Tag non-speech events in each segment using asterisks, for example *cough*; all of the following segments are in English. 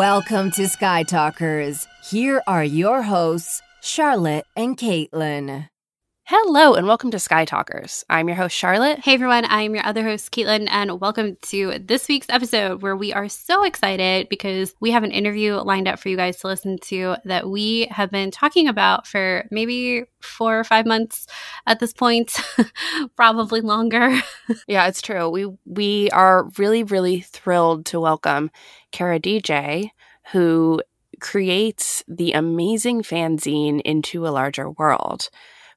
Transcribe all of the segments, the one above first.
Welcome to Sky Talkers. Here are your hosts, Charlotte and Caitlin. Hello and welcome to Sky Talkers. I'm your host, Charlotte. Hey everyone, I'm your other host, Caitlin, and welcome to this week's episode where we are so excited because we have an interview lined up for you guys to listen to that we have been talking about for maybe four or five months at this point, *laughs* probably longer. *laughs* yeah, it's true. We we are really, really thrilled to welcome Kara DJ, who creates the amazing fanzine into a larger world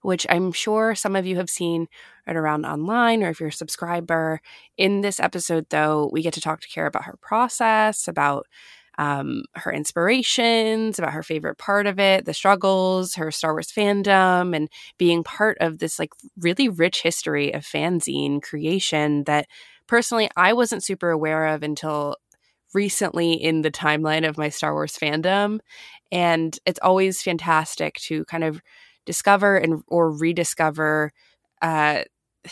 which I'm sure some of you have seen right around online or if you're a subscriber. In this episode, though, we get to talk to Kara about her process, about um, her inspirations, about her favorite part of it, the struggles, her Star Wars fandom, and being part of this like really rich history of fanzine creation that personally I wasn't super aware of until recently in the timeline of my Star Wars fandom. And it's always fantastic to kind of discover and or rediscover uh,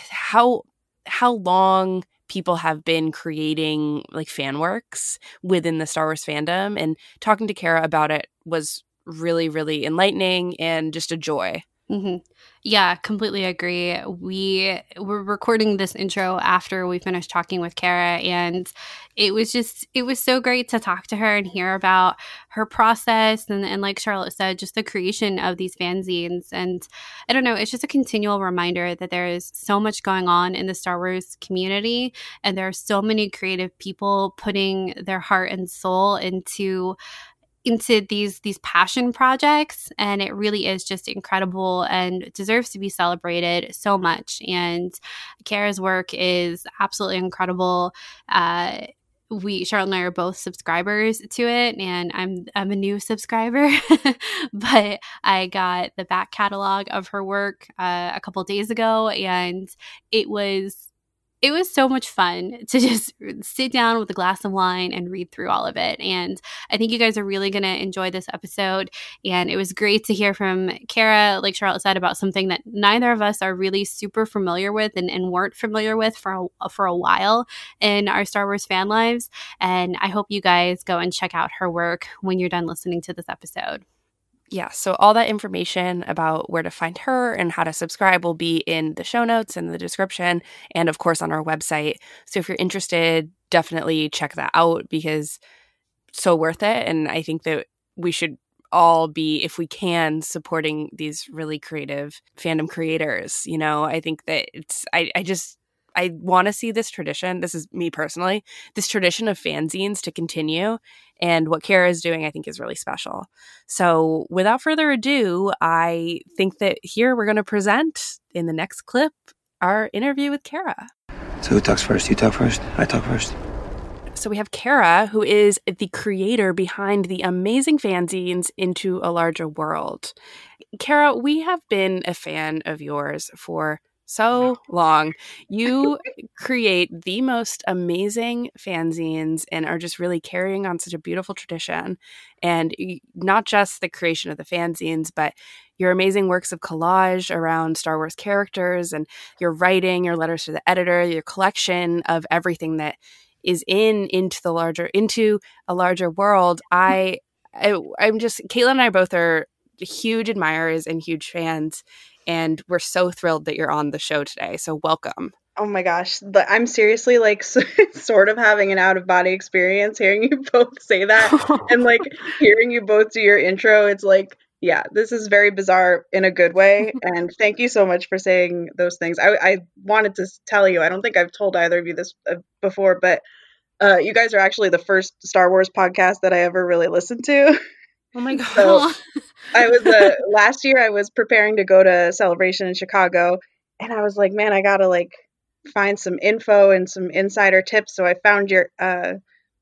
how how long people have been creating like fan works within the Star Wars fandom and talking to Kara about it was really really enlightening and just a joy. Mm-hmm. Yeah, completely agree. We were recording this intro after we finished talking with Kara, and it was just, it was so great to talk to her and hear about her process. And, and like Charlotte said, just the creation of these fanzines. And I don't know, it's just a continual reminder that there is so much going on in the Star Wars community, and there are so many creative people putting their heart and soul into into these these passion projects and it really is just incredible and deserves to be celebrated so much. And Kara's work is absolutely incredible. Uh, we Charlotte and I are both subscribers to it and I'm I'm a new subscriber *laughs* but I got the back catalog of her work uh, a couple days ago and it was it was so much fun to *laughs* just sit down with a glass of wine and read through all of it. And I think you guys are really going to enjoy this episode. And it was great to hear from Kara, like Charlotte said, about something that neither of us are really super familiar with and, and weren't familiar with for a, for a while in our Star Wars fan lives. And I hope you guys go and check out her work when you're done listening to this episode yeah, so all that information about where to find her and how to subscribe will be in the show notes and the description, and of course on our website. So if you're interested, definitely check that out because so worth it. And I think that we should all be, if we can, supporting these really creative fandom creators. You know, I think that it's, I, I just, I want to see this tradition. This is me personally, this tradition of fanzines to continue. And what Kara is doing, I think, is really special. So, without further ado, I think that here we're going to present in the next clip our interview with Kara. So, who talks first? You talk first? I talk first. So, we have Kara, who is the creator behind the amazing fanzines Into a Larger World. Kara, we have been a fan of yours for so long. You *laughs* create the most amazing fanzines and are just really carrying on such a beautiful tradition. And not just the creation of the fanzines, but your amazing works of collage around Star Wars characters and your writing, your letters to the editor, your collection of everything that is in into the larger into a larger world. *laughs* I, I I'm just Caitlin and I both are huge admirers and huge fans and we're so thrilled that you're on the show today. So, welcome. Oh my gosh, I'm seriously like *laughs* sort of having an out of body experience hearing you *laughs* both say that *laughs* and like hearing you both do your intro. It's like, yeah, this is very bizarre in a good way. And thank you so much for saying those things. I, I wanted to tell you, I don't think I've told either of you this uh, before, but uh, you guys are actually the first Star Wars podcast that I ever really listened to. Oh my god! So I was uh, *laughs* last year. I was preparing to go to celebration in Chicago, and I was like, man, I gotta like find some info and some insider tips. So I found your uh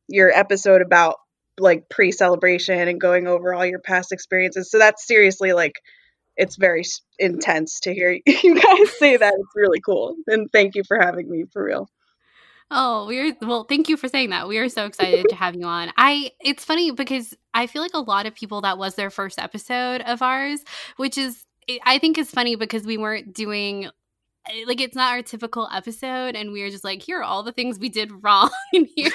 your episode about like pre-celebration and going over all your past experiences. So that's seriously like it's very intense to hear *laughs* you guys say that. It's really cool, and thank you for having me for real. Oh, we're well, thank you for saying that. We are so excited to have you on. I it's funny because I feel like a lot of people that was their first episode of ours, which is I think is funny because we weren't doing eh, like it's not our typical episode and we are just like here are all the things we did wrong *laughs* here, *laughs*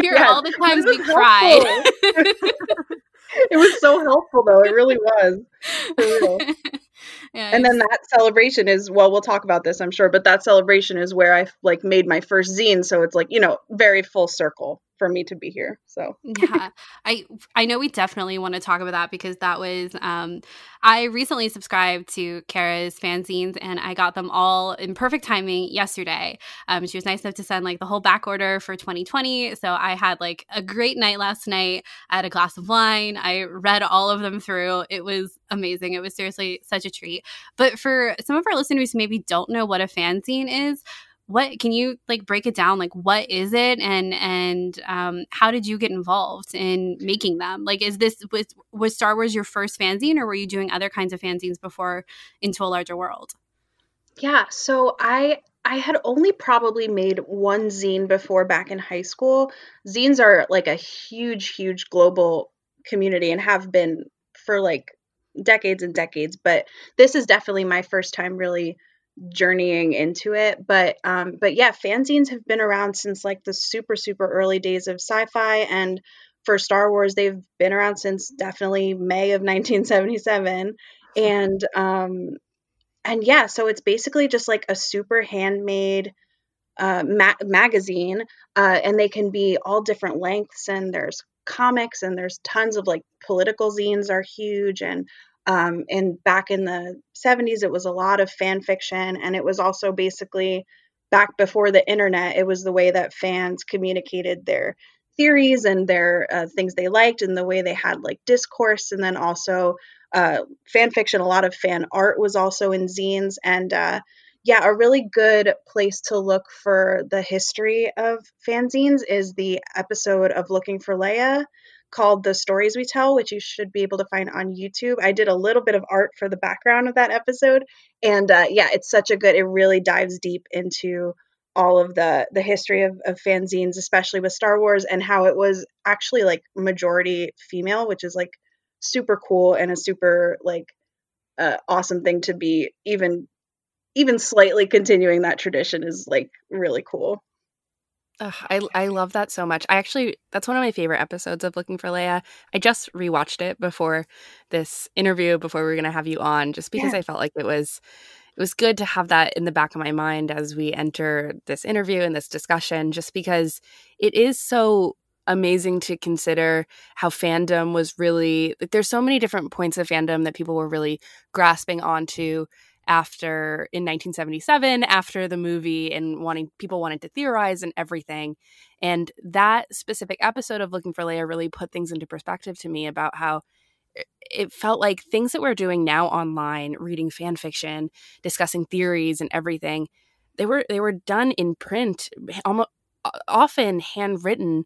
here are all the times we cried. *laughs* It was so helpful though. It really was *laughs* yeah, and then that celebration is well we'll talk about this i'm sure but that celebration is where i like made my first zine so it's like you know very full circle for me to be here. So yeah, I I know we definitely want to talk about that because that was um I recently subscribed to Kara's fanzines and I got them all in perfect timing yesterday. Um, she was nice enough to send like the whole back order for 2020, so I had like a great night last night. I had a glass of wine. I read all of them through. It was amazing. It was seriously such a treat. But for some of our listeners who maybe don't know what a fanzine is what can you like break it down? Like what is it? And and um, how did you get involved in making them? Like is this was was star wars your first fanzine or were you doing other kinds of fanzines before into a larger world? Yeah so i i had only probably made one zine before back in high school. Zines are like a huge huge global community and have been for like decades and decades but this is definitely my first time really journeying into it. But um but yeah fanzines have been around since like the super super early days of sci-fi. And for Star Wars they've been around since definitely May of 1977 and um and yeah so it's basically just like a super handmade uh, ma- magazine uh, and they can be all different lengths. And there's comics and there's tons of like political zines are huge and um, and back in the 70s, it was a lot of fan fiction. And it was also basically back before the internet, it was the way that fans communicated their theories and their uh, things they liked and the way they had like discourse. And then also uh, fan fiction, a lot of fan art was also in zines. And uh, yeah, a really good place to look for the history of fanzines is the episode of Looking for Leia called The Stories We Tell, which you should be able to find on YouTube. I did a little bit of art for the background of that episode. And uh, yeah, it's such a good, it really dives deep into all of the the history of, of fanzines, especially with Star Wars, and how it was actually like majority female, which is like super cool and a super like uh, awesome thing to be even even slightly continuing that tradition is like really cool. Ugh, I I love that so much. I actually that's one of my favorite episodes of Looking for Leia. I just rewatched it before this interview before we were going to have you on just because yeah. I felt like it was it was good to have that in the back of my mind as we enter this interview and this discussion just because it is so amazing to consider how fandom was really like there's so many different points of fandom that people were really grasping onto after in 1977 after the movie and wanting people wanted to theorize and everything. And that specific episode of looking for leia really put things into perspective to me about how it felt like things that we're doing now online reading fan fiction discussing theories and everything they were they were done in print almost often handwritten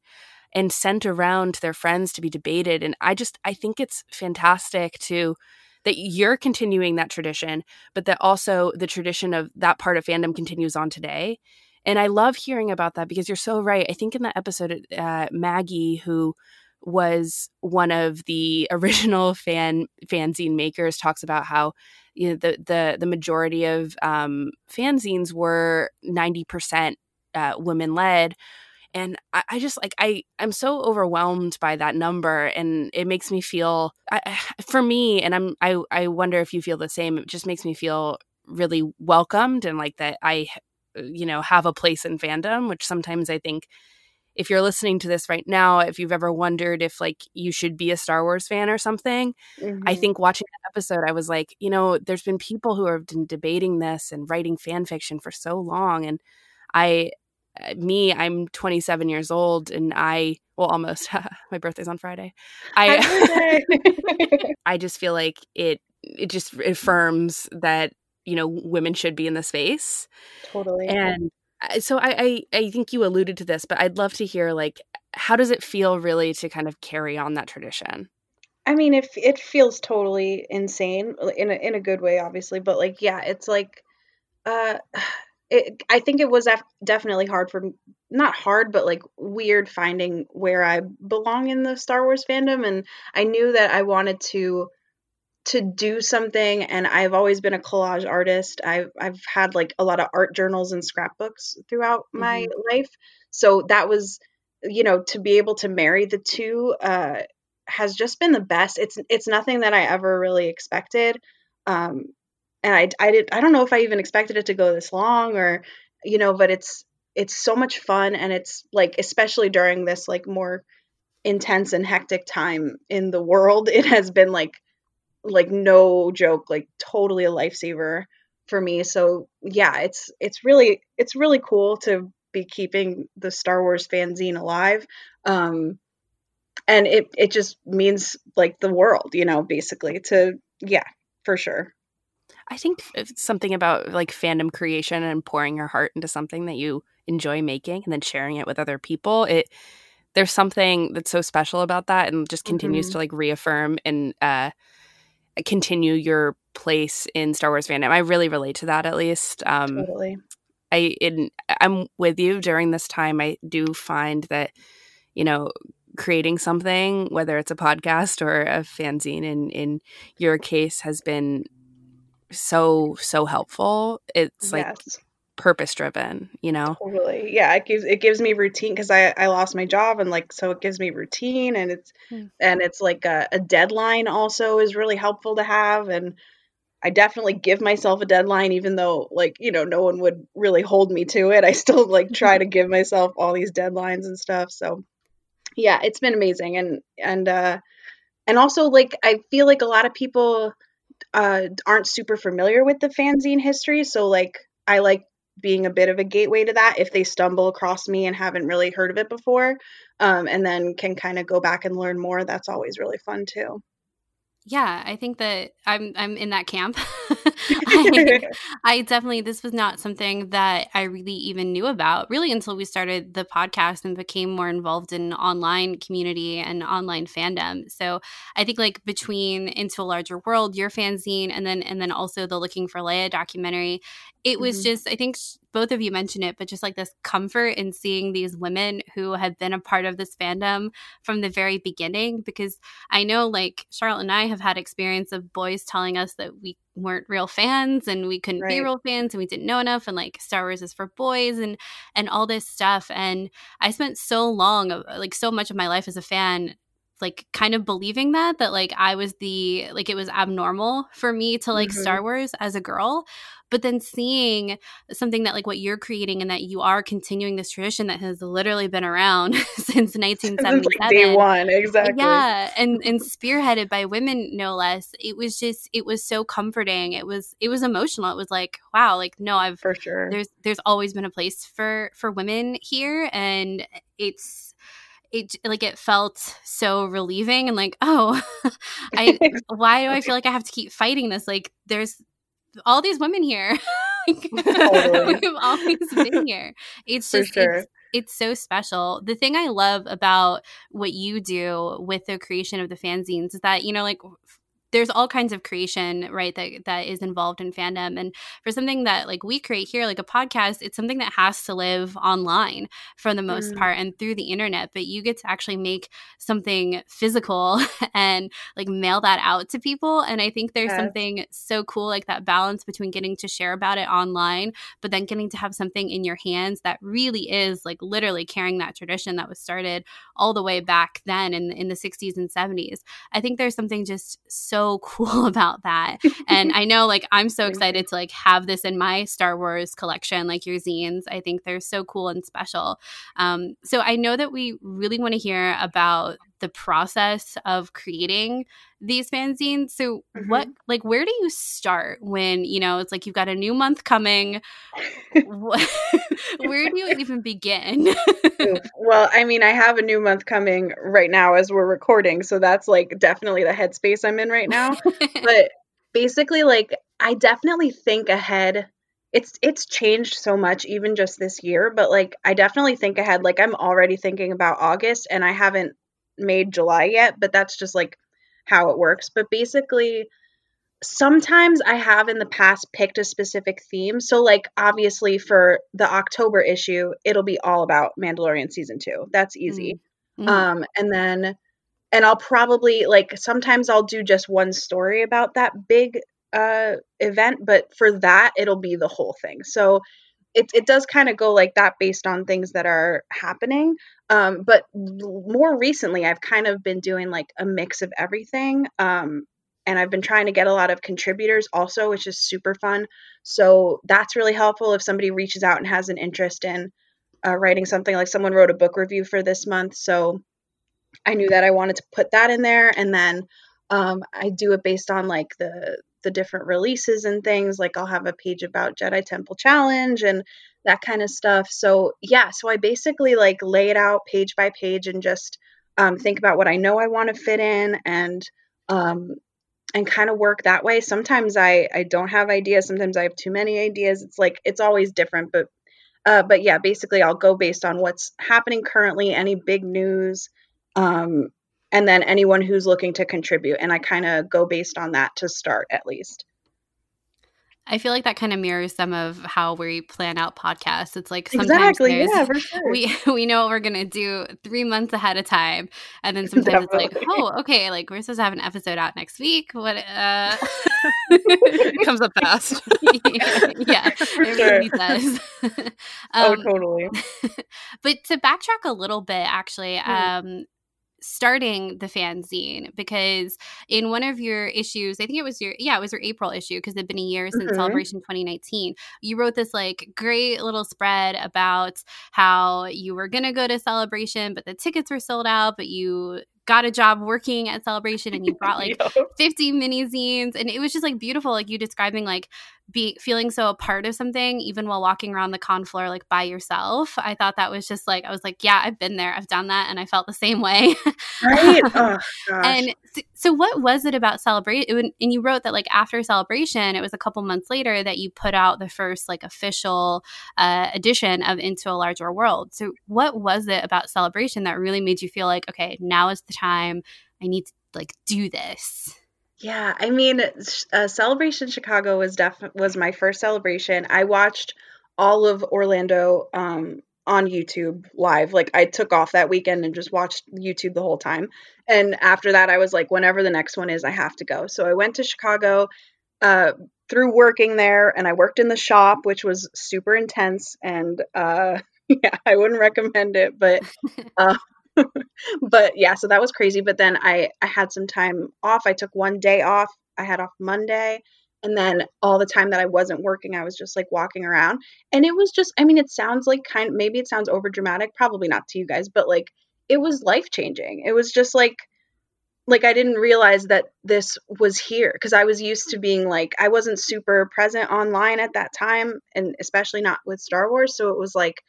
and sent around to their friends to be debated. And i just i think it's fantastic to that you're continuing that tradition, but that also the tradition of that part of fandom continues on today. And I love hearing about that because you're so right. I think in that episode, uh, Maggie, who was one of the *laughs* original fan fanzine makers, talks about how you know the the the majority of um, fanzines were ninety percent uh, women led, and I, I, just like i i'm so overwhelmed by that number and it makes me feel I, *sighs* for me and i'm i i wonder if you feel the same it just makes me feel really welcomed and like that i you know have a place in fandom which sometimes i think if you're listening to this right now if you've ever wondered if like you should be a star wars fan or something mm-hmm. i think watching that episode i was like you know there's been people who have been debating this and writing fan fiction for so long and i Uh, me, I'm 27 years old and I, well, almost, *laughs* my birthday's on Friday. I, *laughs* I just feel like it, it just mm. affirms that, you know, women should be in the space. Totally. And uh, so I, I, I think you alluded to this, but I'd love to hear like, how does it feel really to kind of carry on that tradition? I mean, it it feels totally insane in a in a good way, obviously, but like, yeah, it's like, uh, *sighs* it, I think it was definitely hard for not hard, but like weird finding where I belong in the Star Wars fandom. And I knew that I wanted to to do something and I've always been a collage artist. I've I've had like a lot of art journals and scrapbooks throughout my Mhm. life. So that was you know to be able to marry the two uh has just been the best. It's it's nothing that I ever really expected. Um and I I did I don't know if I even expected it to go this long or you know, but it's it's so much fun and it's like especially during this like more intense and hectic time in the world, it has been like like no joke, like totally a lifesaver for me. So yeah, it's it's really it's really cool to be keeping the Star Wars fanzine alive. Um and it it just means like the world, you know, basically to yeah, for sure. I think it's something about like fandom creation and pouring your heart into something that you enjoy making and then sharing it with other people. It there's something that's so special about that and just continues Mhm. to like reaffirm and uh continue your place in Star Wars fandom. I really relate to that at least. Um Totally. I in I'm with you during this time. I do find that you know creating something, whether it's a podcast or a fanzine, in in your case, has been so so helpful. It's like yes. purpose driven. You know. Totally. Yeah, it gives it gives me routine because I I lost my job and like so it gives me routine and it's Hmm. and it's like a, a deadline also is really helpful to have and I definitely give myself a deadline even though like you know no one would really hold me to it. I still like try to *laughs* give myself all these deadlines and stuff. So yeah, it's been amazing and and uh and also like I feel like a lot of people uh aren't super familiar with the fanzine history, so like I like being a bit of a gateway to that if they stumble across me and haven't really heard of it before um, and then can kind of go back and learn more. That's always really fun too Yeah, I think that I'm I'm in that camp. *laughs* I, *laughs* I definitely this was not something that I really even knew about really until we started the podcast and became more involved in online community and online fandom. So I think like between Into a Larger World, your fanzine, and then and then also the Looking for Leia documentary, it was Mhm. just I think sh- both of you mentioned it, but just like this comfort in seeing these women who had been a part of this fandom from the very beginning because I know like Charlotte and I have had experience of boys telling us that we weren't real fans and we couldn't be real fans and we didn't know enough and like Star Wars is for boys and and all this stuff and I spent so long like so much of my life as a fan like kind of believing that that like I was the like it was abnormal for me to like Mhm. Star Wars as a girl. But then seeing something that like what you're creating and that you are continuing this tradition that has literally been around *laughs* since *laughs* Since, like 1977 day one exactly. Yeah and and spearheaded by women no less it was just it was so comforting. It was it was emotional. It was like wow like no i've for sure. there's there's always been a place for for women here. And it's it like it felt so relieving and like *laughs* oh *laughs* i why do i feel like i have to keep fighting this like there's all these women here *laughs* Totally. we've always been here it's For just sure. it's it's so special. The thing I love about what you do with the creation of the fanzines is that, you know, like there's all kinds of creation, right, that that is involved in fandom. And for something that like we create here, like a podcast, it's something that has to live online for the most Mm. part and through the internet. But you get to actually make something physical *laughs* and like mail that out to people. And I think there's Yes. something so cool, like that balance between getting to share about it online but then getting to have something in your hands that really is like literally carrying that tradition that was started all the way back then in in the 60s and 70s. I think there's something just so *laughs* cool about that. And I know like I'm so excited to like have this in my Star Wars collection, like your zines. I think they're so cool and special. Um, so I know that we really want to hear about the process of creating these fanzines. So what mm-hmm. like where do you start when, you know, it's like you've got a new month coming? *laughs* Where do you even begin? Well, I mean, I have a new month coming right now as we're recording, so that's like definitely the headspace I'm in right now. *laughs* but basically, like, I definitely think ahead. It's it's changed so much even just this year, but like I definitely think ahead. Like I'm already thinking about August and I haven't made July yet, but that's just like how it works. But basically, sometimes I have in the past picked a specific theme. So, like, obviously, for the October issue, it'll be all about Mandalorian season two. That's easy. Mhm. Um, and then and I'll probably like sometimes I'll do just one story about that big uh event, but for that it'll be the whole thing. So it it does kind of go like that based on things that are happening. Um, but more recently, I've kind of been doing like a mix of everything. Um, and I've been trying to get a lot of contributors also, which is super fun. So that's really helpful if somebody reaches out and has an interest in uh, writing something. Like someone wrote a book review for this month, so I knew that I wanted to put that in there, and then um, I do it based on like the the different releases and things. Like I'll have a page about Jedi Temple Challenge and that kind of stuff. So yeah, so I basically like lay it out page by page and just um, think about what I know I want to fit in and um, and kind of work that way. Sometimes I I don't have ideas. Sometimes I have too many ideas. It's like it's always different, but uh, but yeah, basically I'll go based on what's happening currently, any big news, um, and then anyone who's looking to contribute. And I kind of go based on that to start at least. I feel like that kind of mirrors some of how we plan out podcasts. It's like sometimes exactly, yeah, sure. we *laughs* we know what we're gonna do three months ahead of time, and then *laughs* sometimes Definitely. it's like, oh, okay, like we're supposed to have an episode out next week. What? Uh... *laughs* it comes up fast. yeah, for it sure. really does. Oh, um, oh, totally. but to backtrack a little bit, actually, mm. um, starting the fanzine because in one of your issues, I think it was your yeah, it was your April issue because it'd been a year since mm-hmm. Celebration 2019. You wrote this like great little spread about how you were gonna go to Celebration, but the tickets were sold out, but you got a job working at Celebration and you brought *laughs* like yep. 50 mini zines and it was just like beautiful like you describing like be feeling so a part of something even while walking around the con floor like by yourself. I thought that was just like I was like, yeah, I've been there. I've done that and I felt the same way. Right. *laughs* oh, and so what was it about celebration and you wrote that like after celebration it was a couple months later that you put out the first like official uh, edition of Into a Larger World. So what was it about celebration that really made you feel like okay, now is the time I need to like do this? Yeah, I mean, uh, Celebration Chicago was def was my first celebration. I watched all of Orlando um, on YouTube live. Like I took off that weekend and just watched YouTube the whole time. And after that, I was like, whenever the next one is, I have to go. So I went to Chicago uh, through working there, and I worked in the shop, which was super intense. And uh, *laughs* yeah, I wouldn't recommend it, but. *laughs* *laughs* But yeah, so that was crazy. But then I I had some time off. I took one day off. I had off Monday. And then all the time that I wasn't working, I was just like walking around. And it was just, I mean, it sounds like kind maybe it sounds over dramatic, probably not to you guys, but like it was life changing. It was just like, like I didn't realize that this was here because I was used to being like I wasn't super present online at that time and especially not with Star Wars so it was like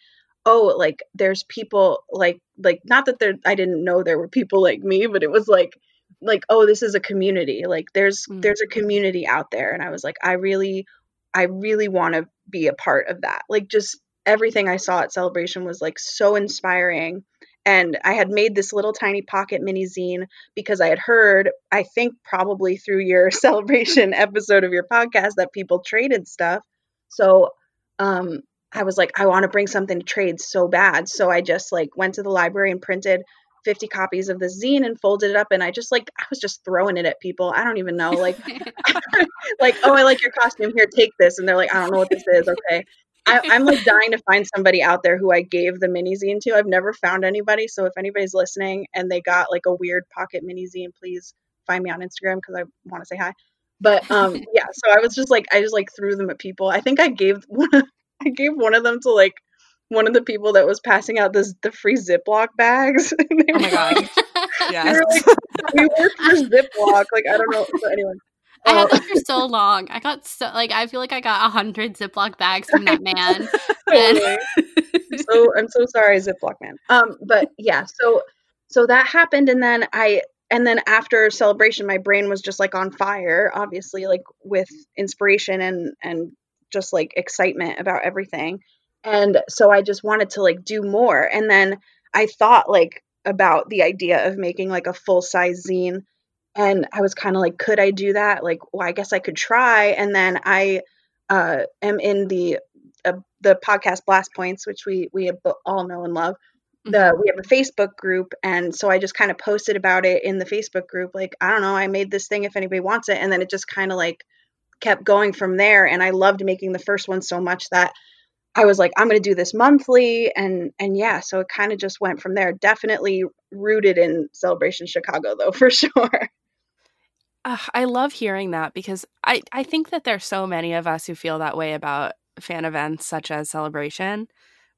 oh like there's people like like not that there i didn't know there were people like me but it was like like oh this is a community like there's mm-hmm. there's a community out there. And i was like i really i really want to be a part of that. Like just everything i saw at celebration was like so inspiring. And i had made this little tiny pocket mini zine because i had heard i think probably through your *laughs* celebration episode of your podcast that people traded stuff. So um I was like, I want to bring something to trade so bad. So I just like went to the library and printed 50 copies of the zine and folded it up and I just like I was just throwing it at people. I don't even know. Like *laughs* *laughs* like, oh I like your costume. Here, take this. And they're like, I don't know what this is. Okay. I, I'm like dying to find somebody out there who I gave the mini zine to. I've never found anybody. So if anybody's listening and they got like a weird pocket mini zine, please find me on Instagram because I want to say hi. But um yeah, so I was just like I just like threw them at people. I think I gave *laughs* one *laughs* I gave one of them to like one of the people that was passing out this the free Ziploc bags. *laughs* oh my god! *laughs* yeah, like, we worked for Ziploc. Like I don't know. But anyway. I had that for so long. I got so like I feel like I got a hundred Ziploc bags from that man. and- so I'm so sorry, Ziploc man. Um, but yeah, so so that happened, and then I and then after celebration, my brain was just like on fire, obviously, like with inspiration and and just like excitement about everything. And so I just wanted to like do more. And then I thought like about the idea of making like a full size zine. And I was kind of like, could I do that? Like, well, I guess I could try. And then I uh, am in the uh, the podcast Blast Points, which we we all know and love. the mm-hmm. we have a Facebook group and so I just kind of posted about it in the Facebook group like I don't know I made this thing if anybody wants it and then it just kind of like kept going from there and I loved making the first one so much that I was like I'm going to do this monthly and and yeah so it kind of just went from there definitely rooted in Celebration Chicago though *laughs* for sure uh, I love hearing that because I I think that there's so many of us who feel that way about fan events such as Celebration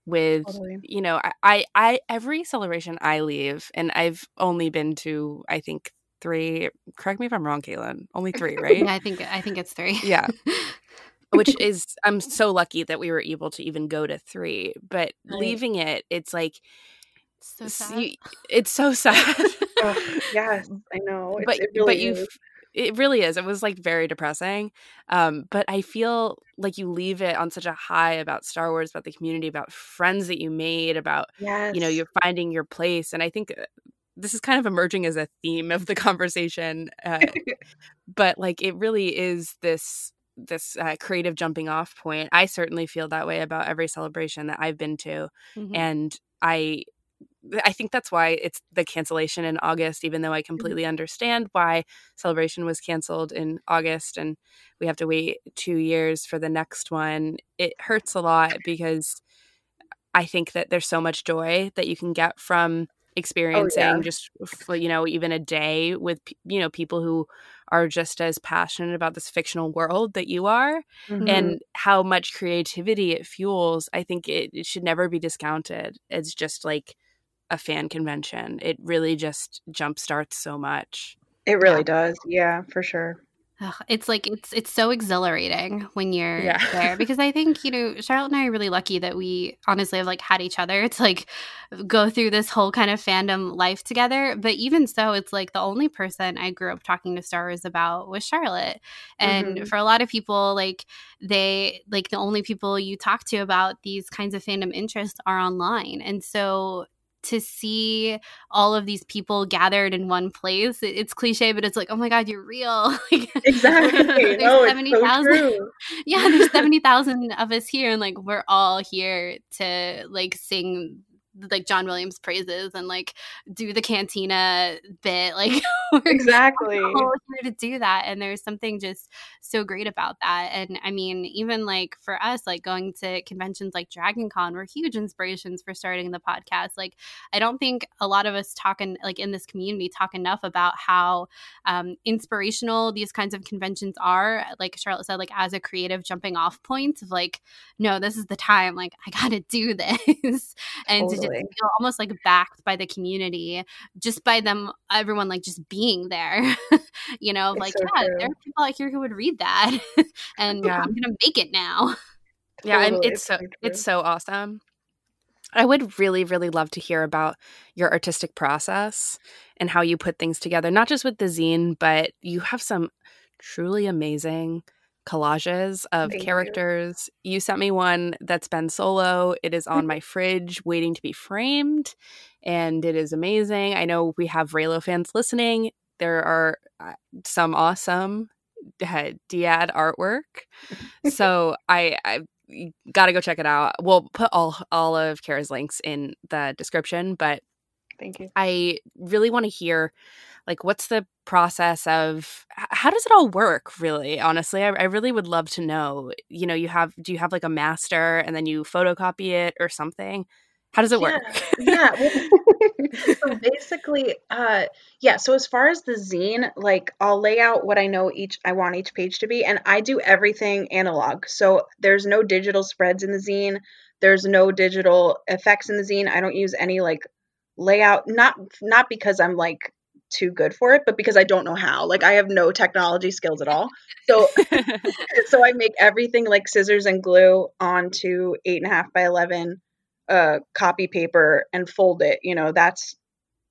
with totally. you know I, I every celebration i leave and i've only been to i think three correct me if i'm wrong Caitlin. only *laughs* three right yeah i think i think it's three yeah *laughs* which is i'm so lucky that we were able to even go to three but right. leaving it it's like so sad. it's so *laughs* sad oh, yes i know it's, but it really but you it really is. It was like very depressing. Um, but I feel like you leave it on such a high about Star Wars, about the community, about friends that you made, about yes. you know, you're finding your place. And I think uh, this is kind of emerging as a theme of the conversation. Uh, *laughs* but like it really is this this uh, creative jumping off point. I certainly feel that way about every celebration that I've been to. Mm-hmm. And I I think that's why it's the cancellation in August, even though I mm-hmm. completely understand why Celebration was canceled in August and we have to wait two years for the next one. It hurts a lot because I think that there's so much joy that you can get from experiencing oh, yeah. just you know even a day with you know people who are just as passionate about this fictional world that you are mm-hmm. and how much creativity it fuels i think it, it should never be discounted it's just like a fan convention. It really just jumpstarts so much. It really yeah. does. Yeah, for sure. Ugh, it's like it's it's so exhilarating when you're yeah. there because I think you know Charlotte and I are really lucky that we honestly have like had each other *laughs* to like go through this whole kind of fandom life together. But even so, it's like the only person I grew up talking to Star Wars about was Charlotte, and mm-hmm. for a lot of people, like they like the only people you talk to about these kinds of fandom interests are online, and so to see all of these people gathered in one place. It's cliche, but it's like, oh my god, you're real. *laughs* exactly. *laughs* no, 70, it's so true. *laughs* Yeah, there's seventy thousand of us here, and like we're all here to like sing like John Williams praises and like do the cantina bit. Like *laughs* exactly here to do that. And there's something just so great about that. And I mean, even like for us, like going to conventions like Dragon Con were huge inspirations for starting the podcast. Like I don't think a lot of us talking like in this community talk enough about how um, inspirational these kinds of conventions are. Like Charlotte said, like as a creative jumping off point of like, no, this is the time. Like I gotta do *laughs* this. and totally totally. feel almost like backed by the community just by them everyone like just being there *laughs* you know like so yeah true. there are people out here who would read that *laughs* and yeah. i'm gonna make it now yeah totally. it's, it's so it's so awesome I would really, really love to hear about your artistic process and how you put things together, not just with the zine, but you have some truly amazing collages of Thank characters. You. you. sent me one that's Ben Solo. It is on *laughs* my fridge waiting to be framed, and it is amazing. I know we have Reylo fans listening. There are uh, some awesome uh, Dyad artwork. *laughs* so I, I got to go check it out. We'll put all all of Kara's links in the description, but thank you. I really want to hear like what's the process of how does it all work really honestly? I, I, really would love to know you know you have do you have like a master and then you photocopy it or something? How does it yeah, work? yeah *laughs* so basically uh yeah so as far as the zine like i'll lay out what i know each i want each page to be and i do everything analog so there's no digital spreads in the zine there's no digital effects in the zine i don't use any like layout not not because i'm like too good for it, but because I don't know how. Like I have no technology skills at all. So *laughs* *laughs* so I make everything like scissors and glue onto eight and a half by eleven uh copy paper and fold it. You know, that's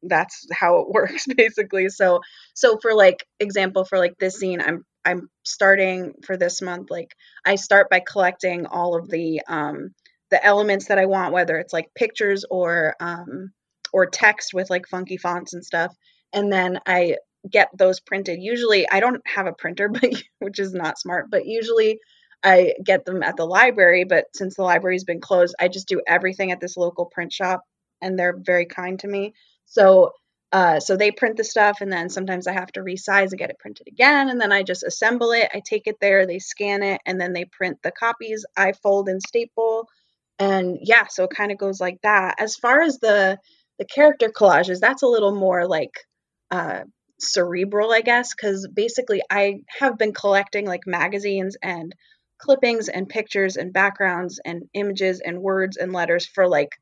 that's how it *laughs* works basically. So so for like example for like this zine I'm I'm starting for this month, like I start by collecting all of the um the elements that I want, whether it's like pictures or um or text with like funky fonts and stuff and then I get those printed. Usually I don't have a printer, *laughs* but which is not smart, but usually I get them at the library, but since the library's been closed, I just do everything at this local print shop and they're very kind to me. So uh, so they print the stuff, and then sometimes I have to resize and get it printed again, and then I just assemble it. I take it there, they scan it, and then they print the copies. I fold and staple, and yeah, so it kind of goes like that. As far as the the character collages, that's a little more like uh, cerebral, I guess, because basically I have been collecting like magazines and clippings and pictures and backgrounds and images and words and letters for like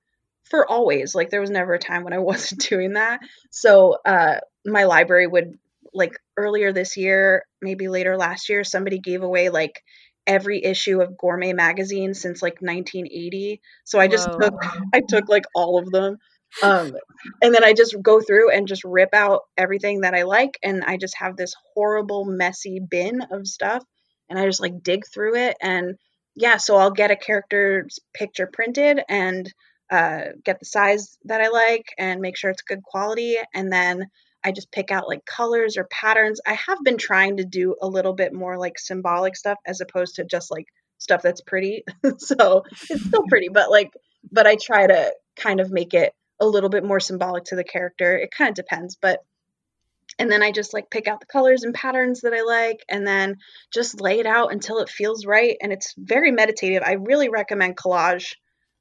for always. Like there was never a time when I *laughs* wasn't doing that. So uh, my library would like earlier this year, maybe later last year, somebody gave away like every issue of Gourmet magazine since like 1980. So I just Whoa. took I took like all of them. Um, and then I just go through and just rip out everything that I like, and I just have this horrible, messy bin of stuff, and I just like dig through it, and yeah, so I'll get a character's picture printed and uh, get the size that I like and make sure it's good quality. And then I just pick out like colors or patterns. I have been trying to do a little bit more like symbolic stuff as opposed to just like stuff that's pretty. *laughs* so it's still pretty, but like, but I try to kind of make it a little bit more symbolic to the character. It kind of depends, but and then I just like pick out the colors and patterns that I like and then just lay it out until it feels right and it's very meditative. I really recommend collage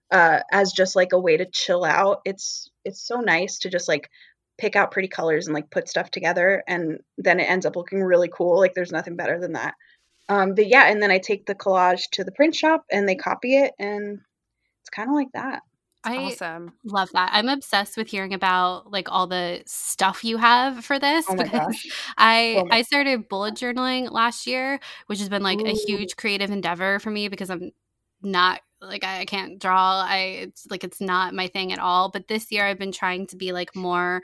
uh, as just like a way to chill out. It's it's so nice to just like pick out pretty colors and like put stuff together and then it ends up looking really cool. Like there's nothing better than that. Um, but yeah, and then I take the collage to the print shop and they copy it and it's kind of like that. I awesome. love that. I'm obsessed with hearing about like all the stuff you have for this oh because *laughs* I I started bullet journaling last year, which has been like Ooh. a huge creative endeavor for me because I'm not like I can't draw. I it's like it's not my thing at all. But this year I've been trying to be like more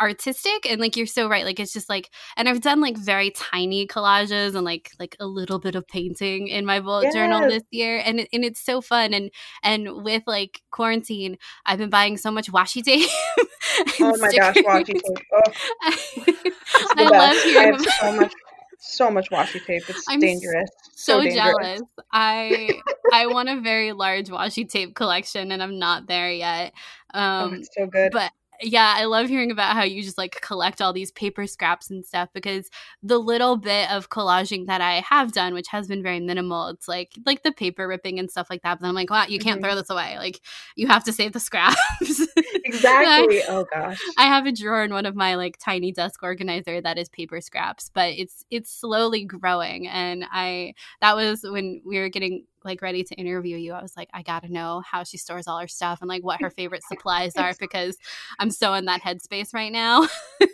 artistic and like you're so right like it's just like and i've done like very tiny collages and like like a little bit of painting in my bullet yes. journal this year and and it's so fun and and with like quarantine i've been buying so much washi tape *laughs* oh my gosh washi tape oh. *laughs* I, love hearing I have so much so much washi tape. It's I'm dangerous. So, so dangerous. jealous. I I want a very large washi tape collection, and I'm not there yet. Oh, um, oh, so good. But yeah, I love hearing about how you just like collect all these paper scraps and stuff because the little bit of collaging that I have done, which has been very minimal, it's like like the paper ripping and stuff like that. But I'm like, wow, you can't mm-hmm. throw this away. Like you have to save the scraps. *laughs* exactly. I, oh gosh. I have a drawer in one of my like tiny desk organizer that is paper scraps, but it's it's slowly growing. And I that was when we were getting like ready to interview you, I was like, I gotta know how she stores all her stuff and like what her *laughs* favorite supplies are because I'm so in that headspace right now.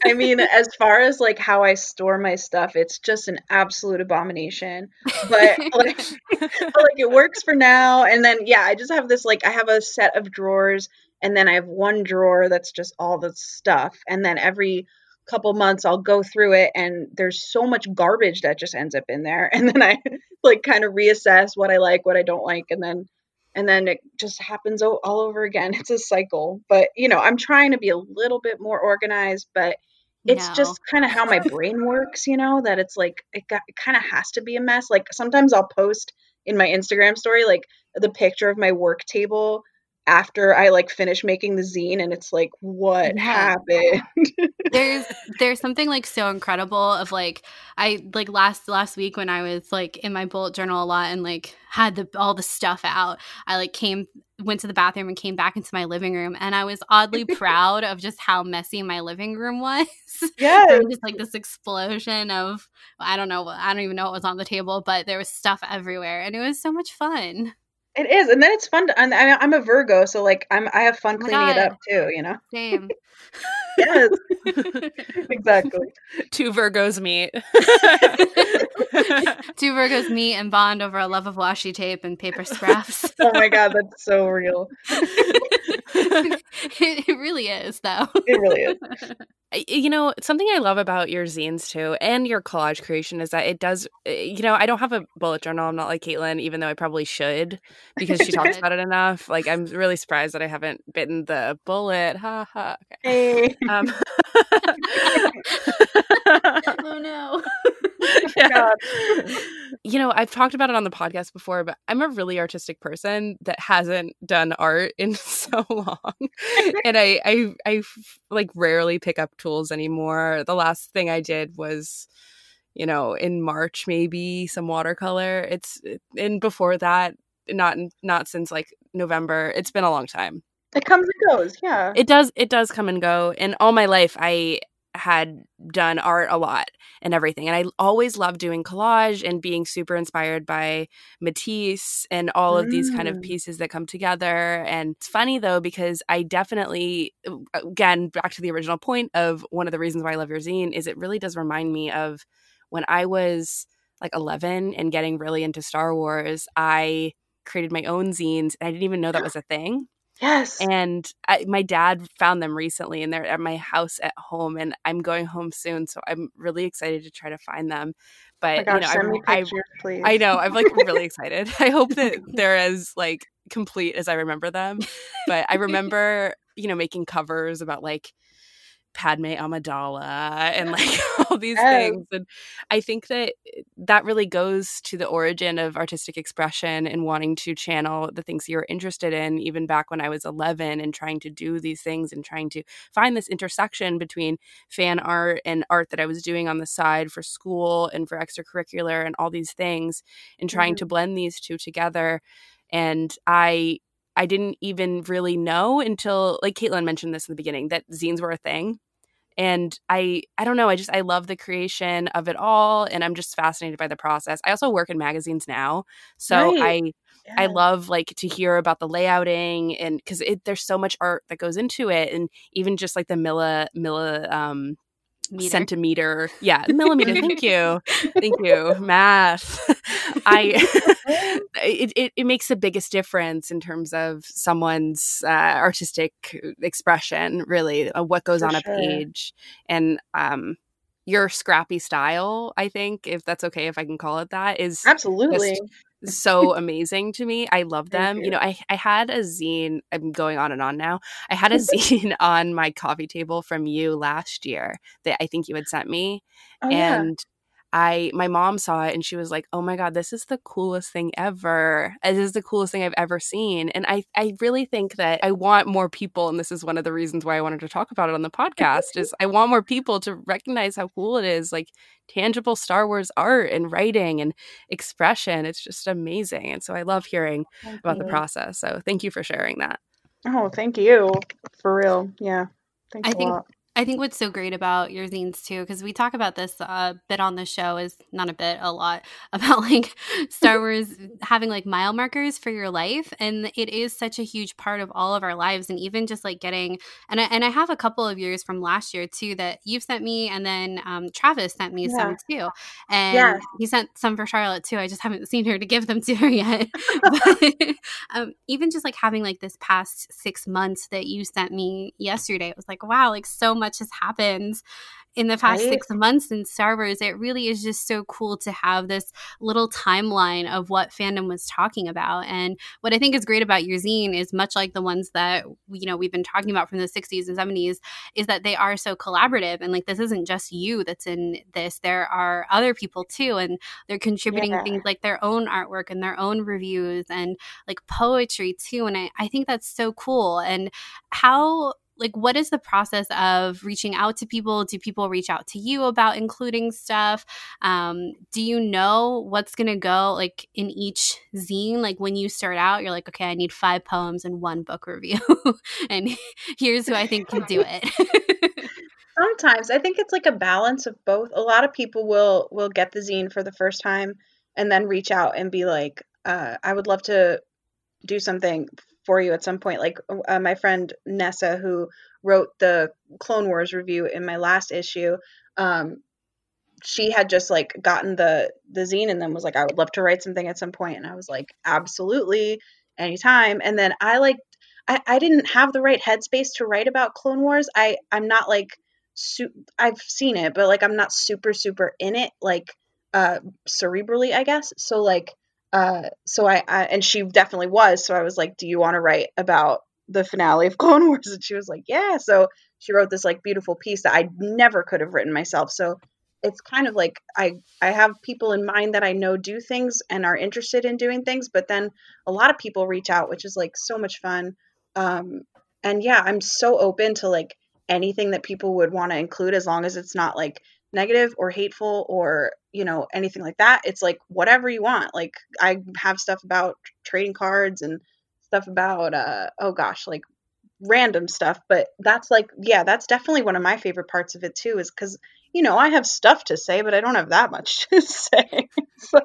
I mean, *laughs* as far as like how I store my stuff, it's just an absolute abomination. But *laughs* like, but, like it works for now. And then yeah, I just have this like I have a set of drawers and then I have one drawer that's just all the stuff. And then every couple months I'll go through it and there's so much garbage that just ends up in there and then I like kind of reassess what I like what I don't like and then and then it just happens all, over again *laughs* it's a cycle but you know I'm trying to be a little bit more organized but it's no. just kind of how my brain works you know that it's like it, got, it kind of has to be a mess like sometimes I'll post in my Instagram story like the picture of my work table after I like finish making the zine and it's like what yeah. happened? *laughs* There's there's something like so incredible of like I like last last week when I was like in my bullet journal a lot and like had the all the stuff out I like came went to the bathroom and came back into my living room and I was oddly *laughs* proud of just how messy my living room was. *laughs* Yeah just like this explosion of I don't know I don't even know what was on the table but there was stuff everywhere and it was so much fun it is, and then it's fun. To, I, I'm a Virgo, so like I'm I have fun oh cleaning it up too. You know. Same. *laughs* yes. *laughs* exactly. Two Virgos meet. *laughs* Two Virgos meet and bond over a love of washi tape and paper scraps. oh my god, that's so real. it, it really is, though. It really is. You know, something I love about your zines too and your collage creation is that it does, eh, you know, I don't have a bullet journal. I'm not like Caitlin, even though I probably should because she talks *laughs* about it enough. Like, I'm really surprised that I haven't bitten the bullet. Ha ha. Okay. Hey. Um, *laughs* *laughs* oh no. *laughs* God. you know, I've talked about it on the podcast before, but I'm a really artistic person that hasn't done art in *laughs* so long. *laughs* and I, I, I like rarely pick up tools anymore. The last thing I did was, you know, in March, maybe some watercolor. It's, eh, and before that, not, not since like November. It's been a long time. It comes and goes. Yeah. It does, it does come and go. And all my life, I, had done art a lot and everything. And I always loved doing collage and being super inspired by Matisse and all of mm. these kind of mm. pieces that come together. And it's funny though, because I definitely, uh, again, back to the original point of one of the reasons why I love your zine is it really does remind me of when I was like 11 and getting really into Star Wars. I created my own zines and I didn't even know that was a thing. Yes. And I, my dad found them recently and they're at my house at home and I'm going home soon. So I'm really excited to try to find them. But, gosh, you know, I, please. I know, I'm like really *laughs* excited. *laughs* I hope that *laughs* they're as like complete as I remember them. But I remember, you know, making covers about like, Padme Amidala and like *laughs* *laughs* all these things. And I think that eh, that really goes to the origin of artistic expression and wanting to channel the things you're interested in, even back when I was 11 and trying to do these things and trying to find this intersection between fan art and art that I was doing on the side for school and for extracurricular and all these things and trying mm-hmm. to blend these two together. And I I didn't even really know until like Caitlin mentioned this in the beginning that zines were a thing and i i don't know i just i love the creation of it all and i'm just fascinated by the process i also work in magazines now so right. i yeah. i love like to hear about the layouting and because there's so much art that goes into it and even just like the milla milla um Meter. centimeter. Yeah millimeter. Thank you. Thank you. *laughs* Math. *laughs* I *laughs* it, it, it, makes the biggest difference in terms of someone's uh, artistic expression really what goes For on sure. a page. And um your scrappy style i think if that's okay if i can call it that is absolutely so *laughs* amazing to me. I love them. You. you. know, I, I had a zine, I'm going on and on now. I had a *laughs* zine *laughs* on my coffee table from you last year that I think you had sent me. Oh, and I my mom saw it and she was like, "Oh my god, this is the coolest thing ever. This is the coolest thing I've ever seen." And I I really think that I want more people and this is one of the reasons why I wanted to talk about it on the podcast is I want more people to recognize how cool it is like tangible Star Wars art and writing and expression. It's just amazing. And so I love hearing thank about you. the process. So thank you for sharing that. Oh, thank you. For real. Yeah. Thanks I think lot. I think what's so great about your zines too, because we talk about this a bit on the show, is not a bit, a lot *laughs* about like Star Wars having like mile markers for your life, and it is such a huge part of all of our lives, and even just like getting and I, and I have a couple of years from last year too that you've sent me, and then um, Travis sent me yeah. some too, and yeah. he sent some for Charlotte too. I just haven't seen her to give them to her *laughs* yet, *laughs* but um, even just like having like this past six months that you sent me yesterday, it was like wow, like so much much has happened in the past right? six months in Star Wars, it really is just so cool to have this little timeline of what fandom was talking about. And what I think is great about your zine is much like the ones that you know we've been talking about from the 60s and 70s, is that they are so collaborative. And like this isn't just you that's in this. There are other people too, and they're contributing yeah. things like their own artwork and their own reviews and like poetry too. And I, I think that's so cool. And how like what is the process of reaching out to people? Do people reach out to you about including stuff? Um, do you know what's going to go like in each zine? Like when you start out you're like okay i need five poems and one book review. *laughs* And *laughs* here's who i think can do it. *laughs* Sometimes. I think it's like a balance of both. A lot of people will will get the zine for the first time and then reach out and be like uh, i would love to do something for you at some point. Like uh, my friend Nessa, who wrote the Clone Wars review in my last issue, um, she had just like gotten the the zine and then was like, I would love to write something at some point. and I was like, absolutely, anytime. And then I like, I, I didn't have the right headspace to write about Clone Wars. I I'm not like, su- I've seen it, but like I'm not super super in it like uh cerebrally, I guess. So like uh, so I, I, and she definitely was. So I was like, "Do you want to write about the finale of *laughs* Clone Wars?" And she was like, "Yeah." So she wrote this like beautiful piece that I never could have written myself. So it's kind of like I I have people in mind that I know do things and are interested in doing things, but then a lot of people reach out, which is like so much fun. Um, and yeah, I'm so open to like anything that people would want to include as long as it's not like negative or hateful or you know anything like that it's like whatever you want like i have stuff about trading cards and stuff about uh oh gosh like random stuff but that's like yeah that's definitely one of my favorite parts of it too is because you know i have stuff to say but i don't have that much *laughs* to say. *laughs* So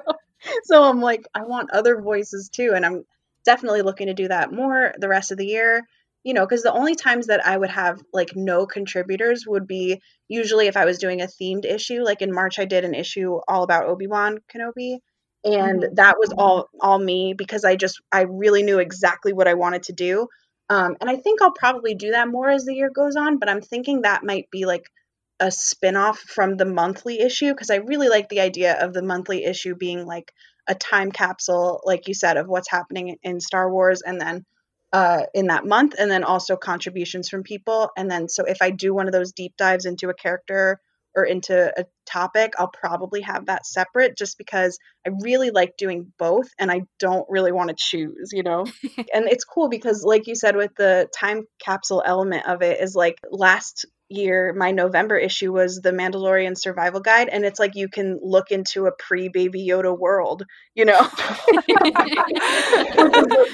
so i'm like i want other voices too and i'm definitely looking to do that more the rest of the year you know because the only times that i would have like no contributors would be usually if i was doing a themed issue like in march i did an issue all about obi-wan kenobi and mm-hmm. that was all all me because i just i really knew exactly what i wanted to do um, and I think I'll probably do that more as the year goes on, but I'm thinking that might be like a spin-off from the monthly issue because I really like the idea of the monthly issue being like a time capsule, like you said, of what's happening in Star Wars and then uh, in that month, and then also contributions from people. And then, so if I do one of those deep dives into a character or into a topic, I'll probably have that separate just because I really like doing both and I don't really want to choose, you know? *laughs* and it's cool because, like you said, with the time capsule element of it, is like last year, my November issue was the Mandalorian Survival Guide, and it's like you can look into a pre Baby Yoda world, you know? *laughs*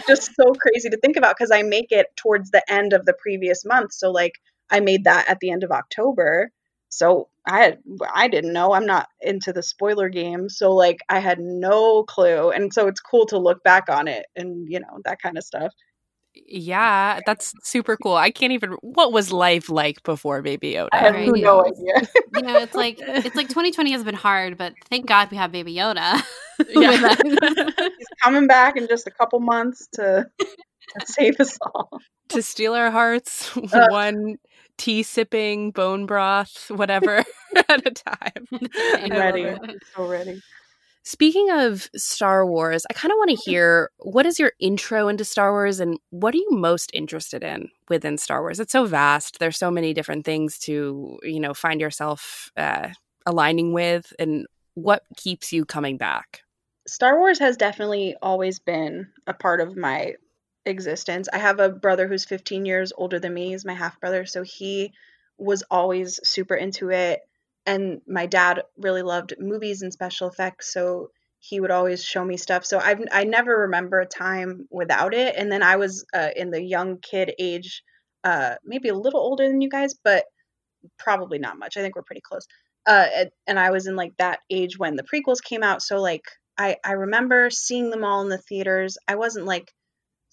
*laughs* just so crazy to think about because I make it towards the end of the previous month. So, like, I made that at the end of October so I had, I didn't know. I'm not into the spoiler game, so like I had no clue. And so it's cool to look back on it and you know that kind of stuff. Yeah, that's super cool. I can't even. What was life like before Baby Yoda? I have right. no idea. you know, it's like it's like 2020 has been hard, but thank God we have Baby Yoda. *laughs* Yeah. He's coming back in just a couple months to, to save us all. *laughs* To steal our hearts, *laughs* uh, one tea sipping, bone broth, whatever at a time. I'm ready. so ready. Speaking of Star Wars, I kind of want to hear what is your intro into Star Wars and what are you most interested in within Star Wars? It's so vast. There's so many different things to, you know, find yourself uh, aligning with and what keeps you coming back? Star Wars has definitely always been a part of my existence. I have a brother who's 15 years older than me. He's my half brother, so he was always super into it. And my dad really loved movies and special effects, so he would always show me stuff. So I've I never remember a time without it. And then I was uh, in the young kid age, uh, maybe a little older than you guys, but probably not much. I think we're pretty close. Uh, and I was in like that age when the prequels came out. So like I I remember seeing them all in the theaters. I wasn't like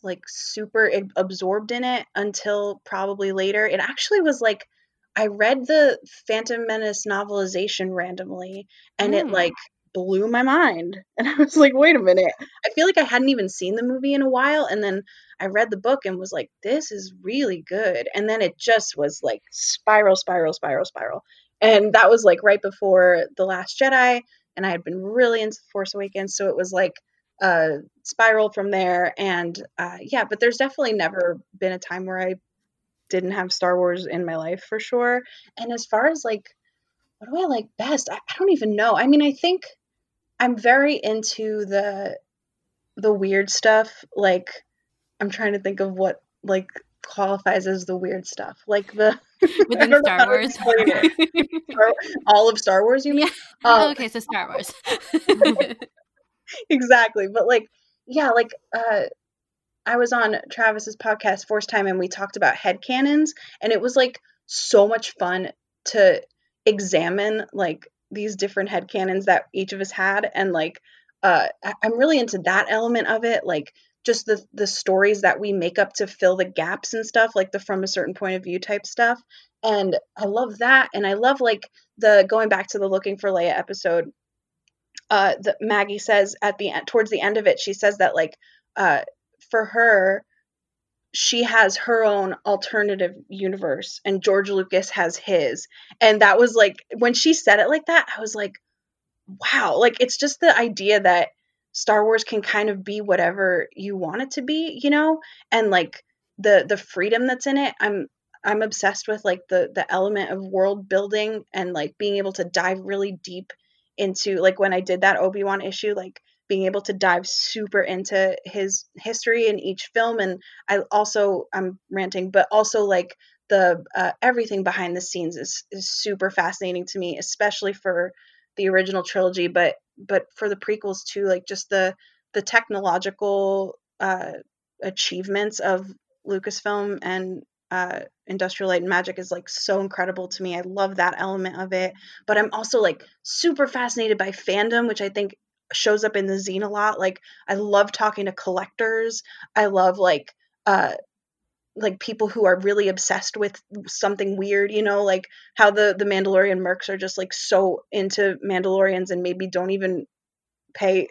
like super absorbed in it until probably later. It actually was like I read the Phantom Menace novelization randomly and mm. it like blew my mind. *laughs* And I was like, wait a minute. I feel like I hadn't even seen the movie in a while. And then I read the book and was like, this is really good. And then it just was like spiral, spiral, spiral, spiral. And that was like right before The Last Jedi. And I had been really into Force Awakens. So it was like uh, spiral from there. And uh, yeah, but there's definitely never been a time where I didn't have Star Wars in my life for sure. And as far as like, what do I like best? I, I don't even know. I mean, I think I'm very into the the weird stuff. Like, I'm trying to think of what like qualifies as the weird stuff, like the *laughs* within Star Wars. *laughs* all of Star Wars, you mean? Yeah. Um, okay, so Star Wars. *laughs* exactly. But like, yeah, like uh I was on Travis's podcast Force Time and we talked about head canons and it was like so much fun to examine like these different head canons that each of us had and like uh I- I'm really into that element of it like just the the stories that we make up to fill the gaps and stuff like the from a certain point of view type stuff and I love that and I love like the going back to the looking for Leia episode uh, that Maggie says at the end, towards the end of it, she says that like uh, for her, she has her own alternative universe, and George Lucas has his, and that was like when she said it like that, I was like, wow, like it's just the idea that Star Wars can kind of be whatever you want it to be, you know, and like the the freedom that's in it. I'm I'm obsessed with like the the element of world building and like being able to dive really deep into like when I did that Obi-Wan issue like being able to dive super into his history in each film and I also I'm ranting but also like the uh, everything behind the scenes is is super fascinating to me especially for the original trilogy but but for the prequels too like just the the technological uh achievements of Lucasfilm and uh, Industrial Light and Magic is like so incredible to me. I love that element of it. But I'm also like super fascinated by fandom, which I think shows up in the zine a lot. Like I love talking to collectors. I love like uh like people who are really obsessed with something weird, you know, like how the the Mandalorian mercs are just like so into Mandalorians and maybe don't even pay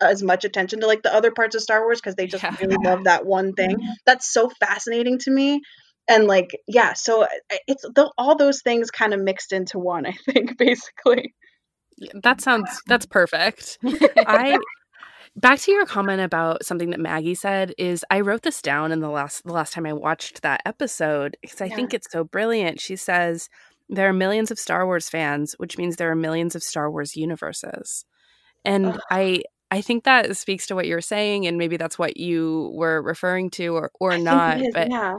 as much attention to like the other parts of Star Wars because they just yeah. really love that one thing. Mm-hmm. That's so fascinating to me. And like, yeah, so it's the, all those things kind of mixed into one, I think, *laughs* basically. That sounds that's perfect. I *laughs* back to your comment about something that Maggie said is I wrote this down in the last the last time I watched that episode because I yeah. think it's so brilliant. She says there are millions of Star Wars fans, which means there are millions of Star Wars universes. And Ugh. I I think that speaks to what you're saying, and maybe that's what you were referring to, or or not. but yeah.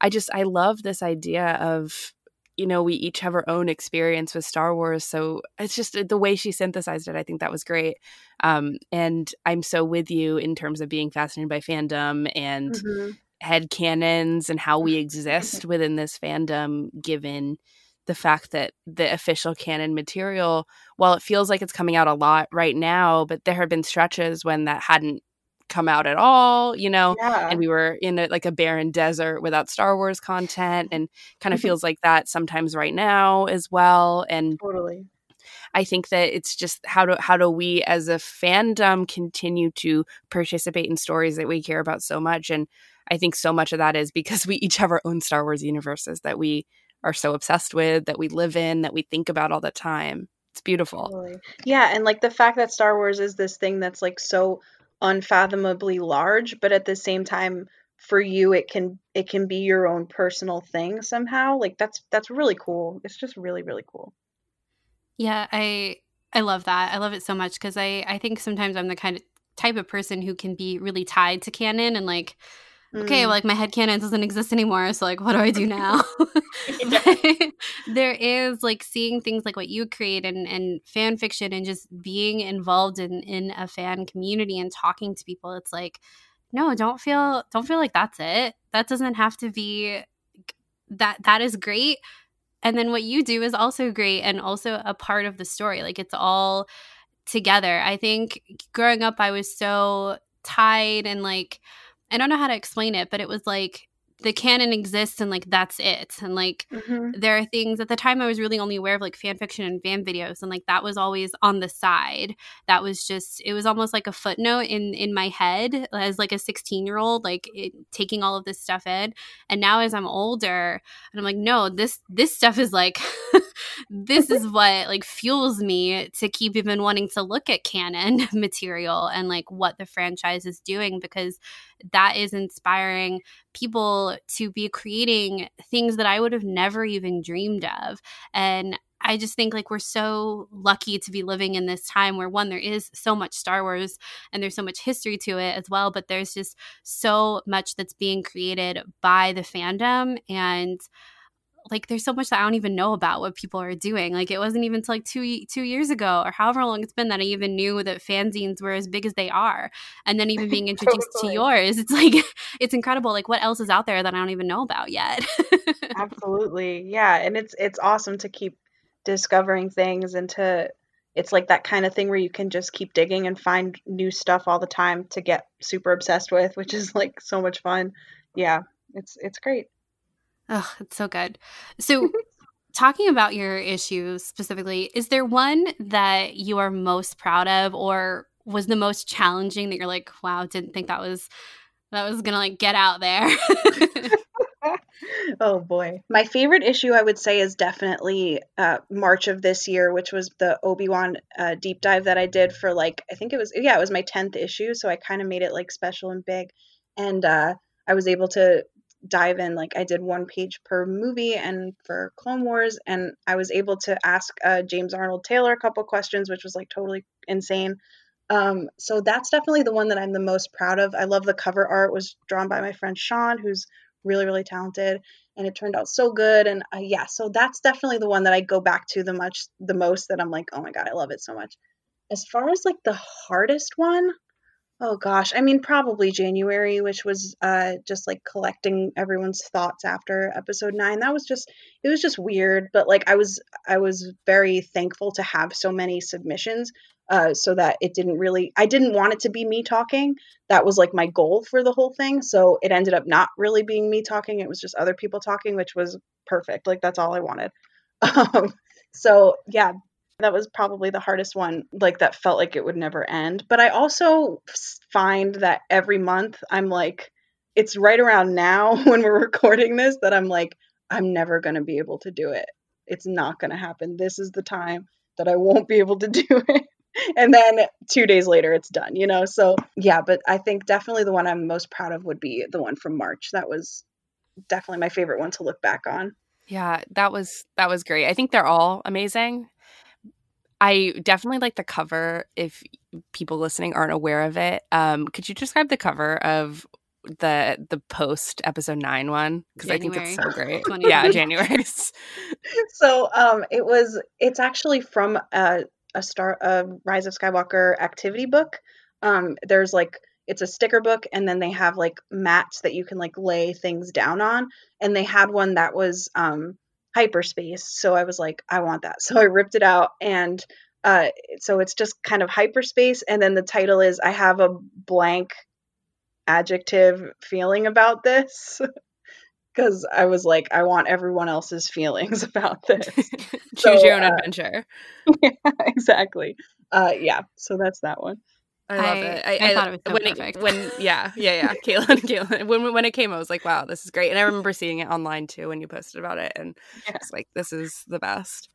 I just I love this idea of you know we each have our own experience with Star Wars, so it's just the way she synthesized it. I think that was great, um, and I'm so with you in terms of being fascinated by fandom and mm-hmm. head canons and how we exist *laughs* within this fandom, given the fact that the official canon material, while it feels like it's coming out a lot right now, but there have been stretches when that hadn't come out at all, you know, yeah. and we were in a, like a barren desert without Star Wars content, and kind of *laughs* feels like that sometimes right now as well. And totally, I think that it's just how do how do we as a fandom continue to participate in stories that we care about so much, and I think so much of that is because we each have our own Star Wars universes that we are so obsessed with, that we live in, that we think about all the time. It's beautiful. Totally. Yeah, and like the fact that Star Wars is this thing that's like so unfathomably large, but at the same time for you it can it can be your own personal thing somehow. Like that's that's really cool. It's just really really cool. Yeah, I I love that. I love it so much because I I think sometimes I'm the kind of type of person who can be really tied to canon and like okay, mm. like my head canon doesn't exist anymore. So like, what do I do now? *laughs* *laughs* there is like seeing things like what you create and, and fan fiction and just being involved in, in a fan community and talking to people. It's like, no, don't feel, don't feel like that's it. That doesn't have to be that, that is great. And then what you do is also great and also a part of the story. Like it's all together. I think growing up, I was so tied and like, I don't know how to explain it, but it was like the canon exists and like that's it. And like mm-hmm. there are things at the time i was really only aware of like fan fiction and fan videos and like that was always on the side. That was just it was almost like a footnote in in my head as like a 16 year old like it, taking all of this stuff in. And now as i'm older and i'm like no this this stuff is like *laughs* this is what like fuels me to keep even wanting to look at canon *laughs* material and like what the franchise is doing because that is inspiring people to be creating things that I would have never even dreamed of. And I just think like we're so lucky to be living in this time where one there is so much Star Wars and there's so much history to it as well, but there's just so much that's being created by the fandom and like there's so much that I don't even know about what people are doing. Like it wasn't even until like two two years ago or however long it's been that I even knew that fanzines were as big as they are. And then even being *laughs* introduced totally. to yours, it's like *laughs* it's incredible. Like what else is out there that I don't even know about yet? *laughs* Absolutely, yeah. And it's it's awesome to keep discovering things and to it's like that kind of thing where you can just keep digging and find new stuff all the time to get super obsessed with, which is like so much fun. Yeah, it's it's great. Oh, it's so good. So, *laughs* talking about your issues specifically, is there one that you are most proud of or was the most challenging that you're like, wow, didn't think that was that was gonna like get out there? *laughs* *laughs* oh boy. My favorite issue I would say is definitely uh, March of this year, which was the Obi-Wan uh, deep dive that I did for like I think it was yeah, it was my 10th issue, so I kind of made it like special and big. And uh, I was able to dive in. Like I did one page per movie and for Clone Wars, and I was able to ask uh, James Arnold Taylor a couple questions, which was like totally insane. Um, so that's definitely the one that I'm the most proud of. I love the cover art it was drawn by my friend Sean, who's really really talented, and it turned out so good. And uh, yeah, so that's definitely the one that I go back to the much the most. That I'm like, oh my god, I love it so much. As far as like the hardest one, Oh gosh, I mean probably January, which was uh just like collecting everyone's thoughts after episode 9. That was just it was just weird, but like I was I was very thankful to have so many submissions uh so that it didn't really I didn't want it to be me talking. That was like my goal for the whole thing. So it ended up not really being me talking. It was just other people talking, which was perfect. Like that's all I wanted. *laughs* Um so yeah, that was probably the hardest one like that felt like it would never end. But i also find that every month i'm like it's right around now *laughs* when we're recording this that i'm like i'm never going to be able to do it. It's not going to happen. This is the time that i won't be able to *laughs* do it. And then two days later it's done you know? So yeah but i think definitely the one i'm most proud of would be the one from march. That was definitely my favorite one to look back on. Yeah that was that was great. I think they're all amazing I definitely like the cover. If people listening aren't aware of it, um, could you describe the cover of the the post episode nine one? Because I think it's so great. *laughs* yeah, January. *laughs* so um, it was. It's actually from a a star a Rise of Skywalker activity book. Um, there's like it's a sticker book and then they have like mats that you can like lay things down on and they had one that was um hyperspace. So I was like, I want that. *laughs* So I ripped it out and uh, so it's just kind of hyperspace. And then the title is I have a blank adjective feeling about this. *laughs* Because I was like, I want everyone else's feelings *laughs* about this. Choose so, your own uh, adventure. Yeah, exactly. Uh, yeah, so that's that one. I love I, it. I, I, thought it was so when perfect. It, when yeah, yeah, yeah. *laughs* Caitlin, Caitlin. When when it came, I was like, wow, this is great. And I remember seeing it online too when you posted about it, and yeah. it's like, this is the best.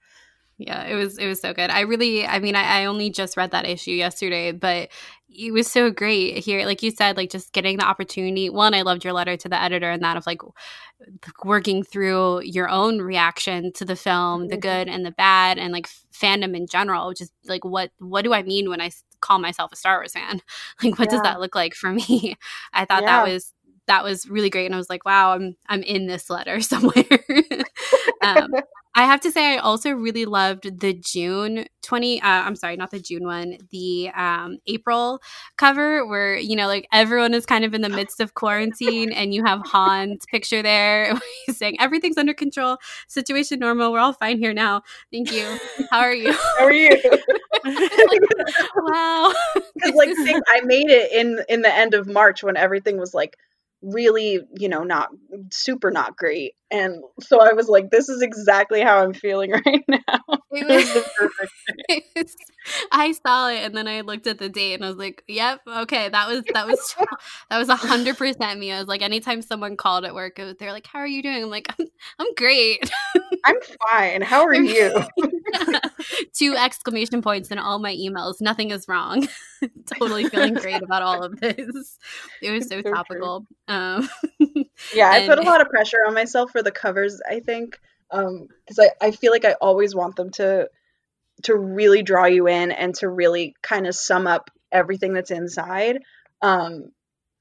Yeah, it was it was so good. I really, I mean, I, I only just read that issue yesterday, but it was so great here. Like you said, like just getting the opportunity. One, I loved your letter to the editor and that of like working through your own reaction to the film, the mm-hmm. good and the bad, and like fandom in general. Just like what what do I mean when I call myself a Star Wars fan? *laughs* Like what yeah. does that look like for *laughs* me? I thought yeah. that was that was really great, and I was like, wow, I'm I'm in this letter *laughs* somewhere. Um, I have to say, I also really loved the June 20, uh, I'm sorry, not the June one, the um, April cover where, you know, like everyone is kind of in the midst of quarantine and you have Han's picture there. *laughs* Saying, everything's under control, situation normal, we're all fine here now. Thank you. How are you? How are you? *laughs* like, wow. *laughs* Because, like, I made it in in the end of March when everything was like really, you know, not super not great. And so I was like, this is exactly how I'm feeling *laughs* right now. It was, the perfect *laughs* I saw it and then I looked at the date and I was like, yep, okay, that was that was *laughs* *laughs* that was a hundred percent me. I was like, anytime someone called at work, they're like, How are you doing? I'm like, I'm, I'm great. I'm fine. How are you? Two exclamation points in all my emails. Nothing is wrong. totally feeling great about all of this. It was so, so topical. Um, yeah, I put a lot of pressure on myself for the covers, I think. Um, because I, I feel like I always want them to to really draw you in and to really kind of sum up everything that's inside. Um,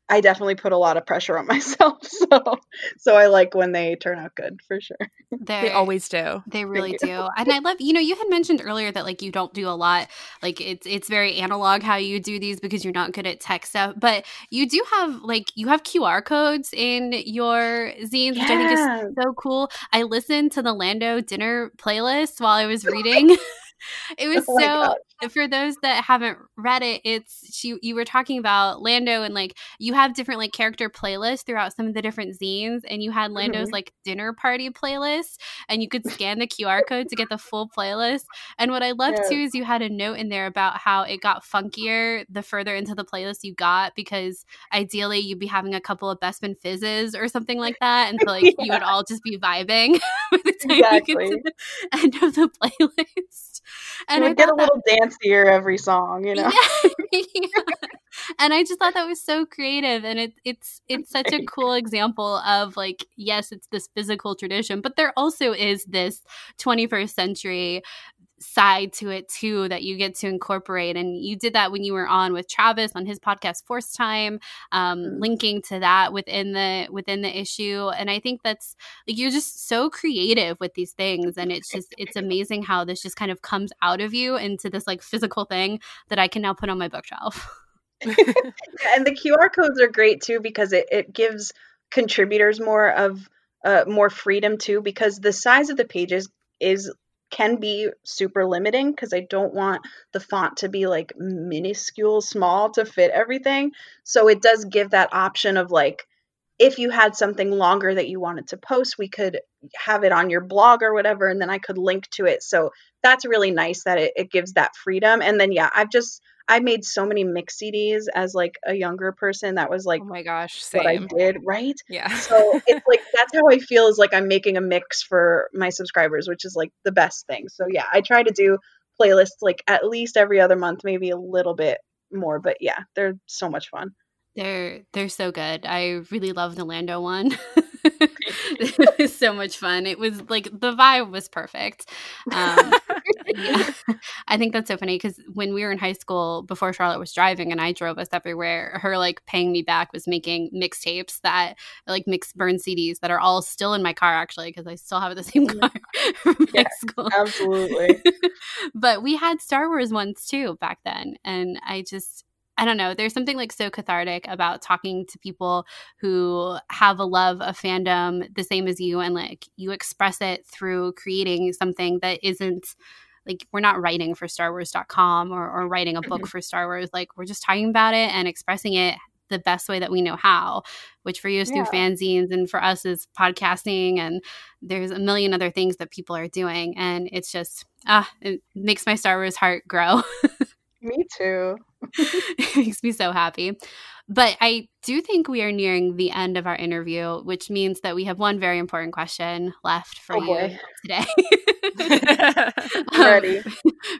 I definitely put a lot of pressure on *laughs* myself. So so I like when they turn out good for sure. They're, they always do. They really do. *laughs* And I love, you know, you had mentioned earlier that like you don't do a lot like it's it's very analog how you do these because you're not good at tech stuff, but you do have like you have QR codes in your zines, yeah. which I think is so cool. I listened to the Lando dinner playlist while I was *laughs* reading. *laughs* it was oh so for those that haven't read it it's she you were talking about lando and like you have different like character playlists throughout some of the different zines and you had lando's mm-hmm. like dinner party playlist and you could *laughs* scan the qr code to get the full playlist and what i loved yeah. too is you had a note in there about how it got funkier the further into the playlist you got because ideally you'd be having a couple of Bespin fizzes or something like that and so like yeah. *laughs* you would all just be vibing by the time exactly. you get to the end of the playlist and I get a little dancier every song, you know. Yeah. *laughs* and I just thought that was so creative, and it, it's *laughs* it's such a cool example of like yes, it's this physical tradition, but there also is this 21st century side to it too that you get to incorporate and you did that when you were on with travis on his podcast force time um, mm-hmm. linking to that within the within the issue and i think that's like you're just so creative with these things and it's just it's amazing how this just kind of comes out of you into this like physical thing that i can now put on my bookshelf *laughs* yeah, and the qr codes are great too because it, it gives contributors more of uh, more freedom too because the size of the pages is can be super limiting because I don't want the font to be like minuscule small to fit everything. So it does give that option of like if you had something longer that you wanted to post, we could have it on your blog or whatever, and then I could link to it. So that's really nice that it, it gives that freedom. And then yeah, I've just I made so many mix CDs as like a younger person. That was like, oh my gosh, same. what I did, right? Yeah. so it's like *laughs* that's how I feel is like I'm making a mix for my subscribers, which is like the best thing. So yeah, I try to do playlists like at least every other month, maybe a little bit more, but yeah, they're so much fun. They're they're so good. I really love the Lando one. *laughs* *laughs* it was so much fun. It was like the vibe was perfect. Um, yeah. *laughs* I think that's so funny because when we were in high school, before Charlotte was driving and I drove us everywhere, her like paying me back was making mixtapes that like mix burn CDs that are all still in my car actually because I still have the same mm-hmm. car *laughs* from yeah, high school. Absolutely. *laughs* but we had Star Wars ones too back then, and I just I don't know. There's something like so cathartic about talking to people who have a love of fandom the same as you, and like you express it through creating something that isn't like we're not writing for Star Wars.com or, or writing a book mm-hmm. for Star Wars. Like we're just talking about it and expressing it the best way that we know how, which for you is yeah. through fanzines and for us is podcasting and there's a million other things that people are doing. And it's just ah, it makes my Star Wars heart grow. *laughs* Me too. *laughs* it makes me so happy. But I do think we are nearing the end of our interview, which means that we have one very important question left for oh you today. *laughs* *laughs* Ready. Um,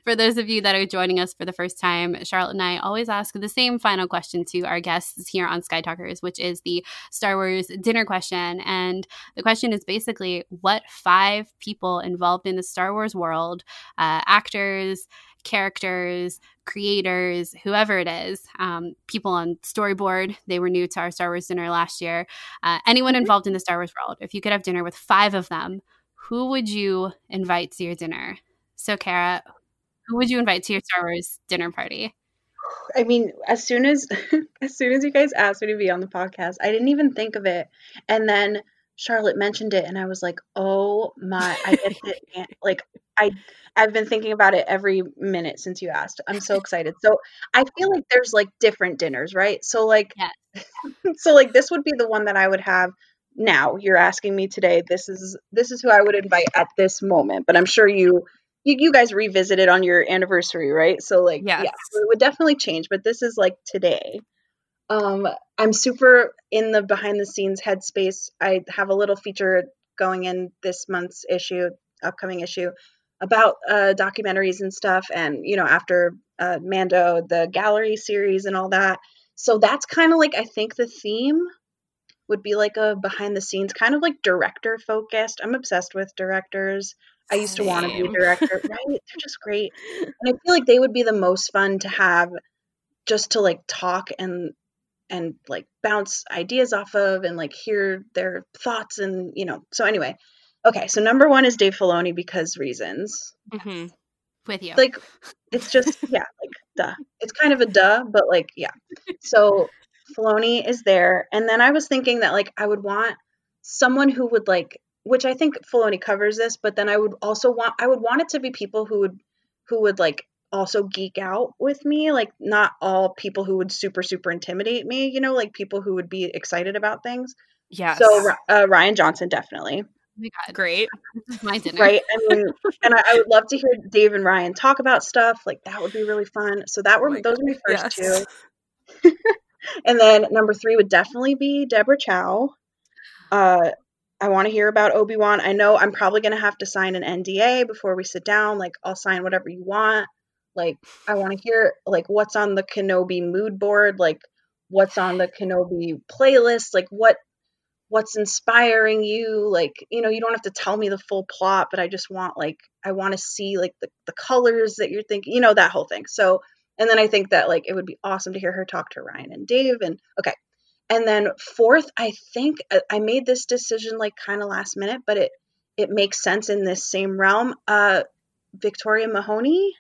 for those of you that are joining us for the first time, Charlotte and I always ask the same final question to our guests here on Sky Talkers, which is the Star Wars dinner question. And the question is basically what five people involved in the Star Wars world, uh, actors, characters, creators, whoever it is, um, people on storyboard. They were new to our Star Wars dinner last year. Uh, anyone mm-hmm. involved in the Star Wars world, if you could have dinner with five of them, who would you invite to your dinner? So, Kara, who would you invite to your Star Wars dinner party? I mean, as soon as *laughs* as soon as you guys asked me to be on the podcast, I didn't even think of it. And then Charlotte mentioned it and I was like, "Oh my, I get it." like I I've been thinking about it every minute since you asked. I'm so excited. So I feel like there's like different dinners, right? So like yeah. *laughs* so like this would be the one that I would have now. You're asking me today. This is this is who I would invite at this moment. But I'm sure you you, you guys revisited on your anniversary, right? So like yes. yeah, so it would definitely change, but this is like today. Um I'm super in the behind the scenes headspace. I have a little feature going in this month's issue, upcoming issue about uh, documentaries and stuff, and you know, after uh, Mando, the gallery series and all that. So that's kind of like I think the theme would be like a behind the scenes, kind of like director focused. I'm obsessed with directors. I used to want to be a director, right? *laughs* They're just great, and I feel like they would be the most fun to have, just to like talk and and like bounce ideas off of and like hear their thoughts and you know. So anyway, Okay, so number one is Dave Filoni because reasons. Mm-hmm. With you. Like, it's just, *laughs* yeah, like, duh. It's kind of a duh, but like, yeah. So Filoni is there. And then I was thinking that, like, I would want someone who would, like, which I think Filoni covers this, but then I would also want, I would want it to be people who would, who would, like, also geek out with me like not all people who would super super intimidate me you know like people who would be excited about things yeah so uh, rian johnson definitely my Great. my dinner. Right. I mean, *laughs* and I, I, would love to hear Dave and Rian talk about stuff. Like that would be really fun. So that were oh those were my first yes. two. *laughs* *laughs* and then number three would definitely be Deborah Chow. Uh, I want to hear about Obi Wan. I know I'm probably going to have to sign an NDA before we sit down. Like I'll sign whatever you want. Like I want to hear like what's on the Kenobi mood board, like what's on the Kenobi playlist, like what what's inspiring you? Like you know you don't have to tell me the full plot but i just want like i want to see like the, the colors that you're thinking you know that whole thing. So and then i think that like it would be awesome to hear her talk to rian and dave and okay. And then fourth i think uh, i made this decision like kind of last minute but it it makes sense in this same realm. Uh victoria mahoney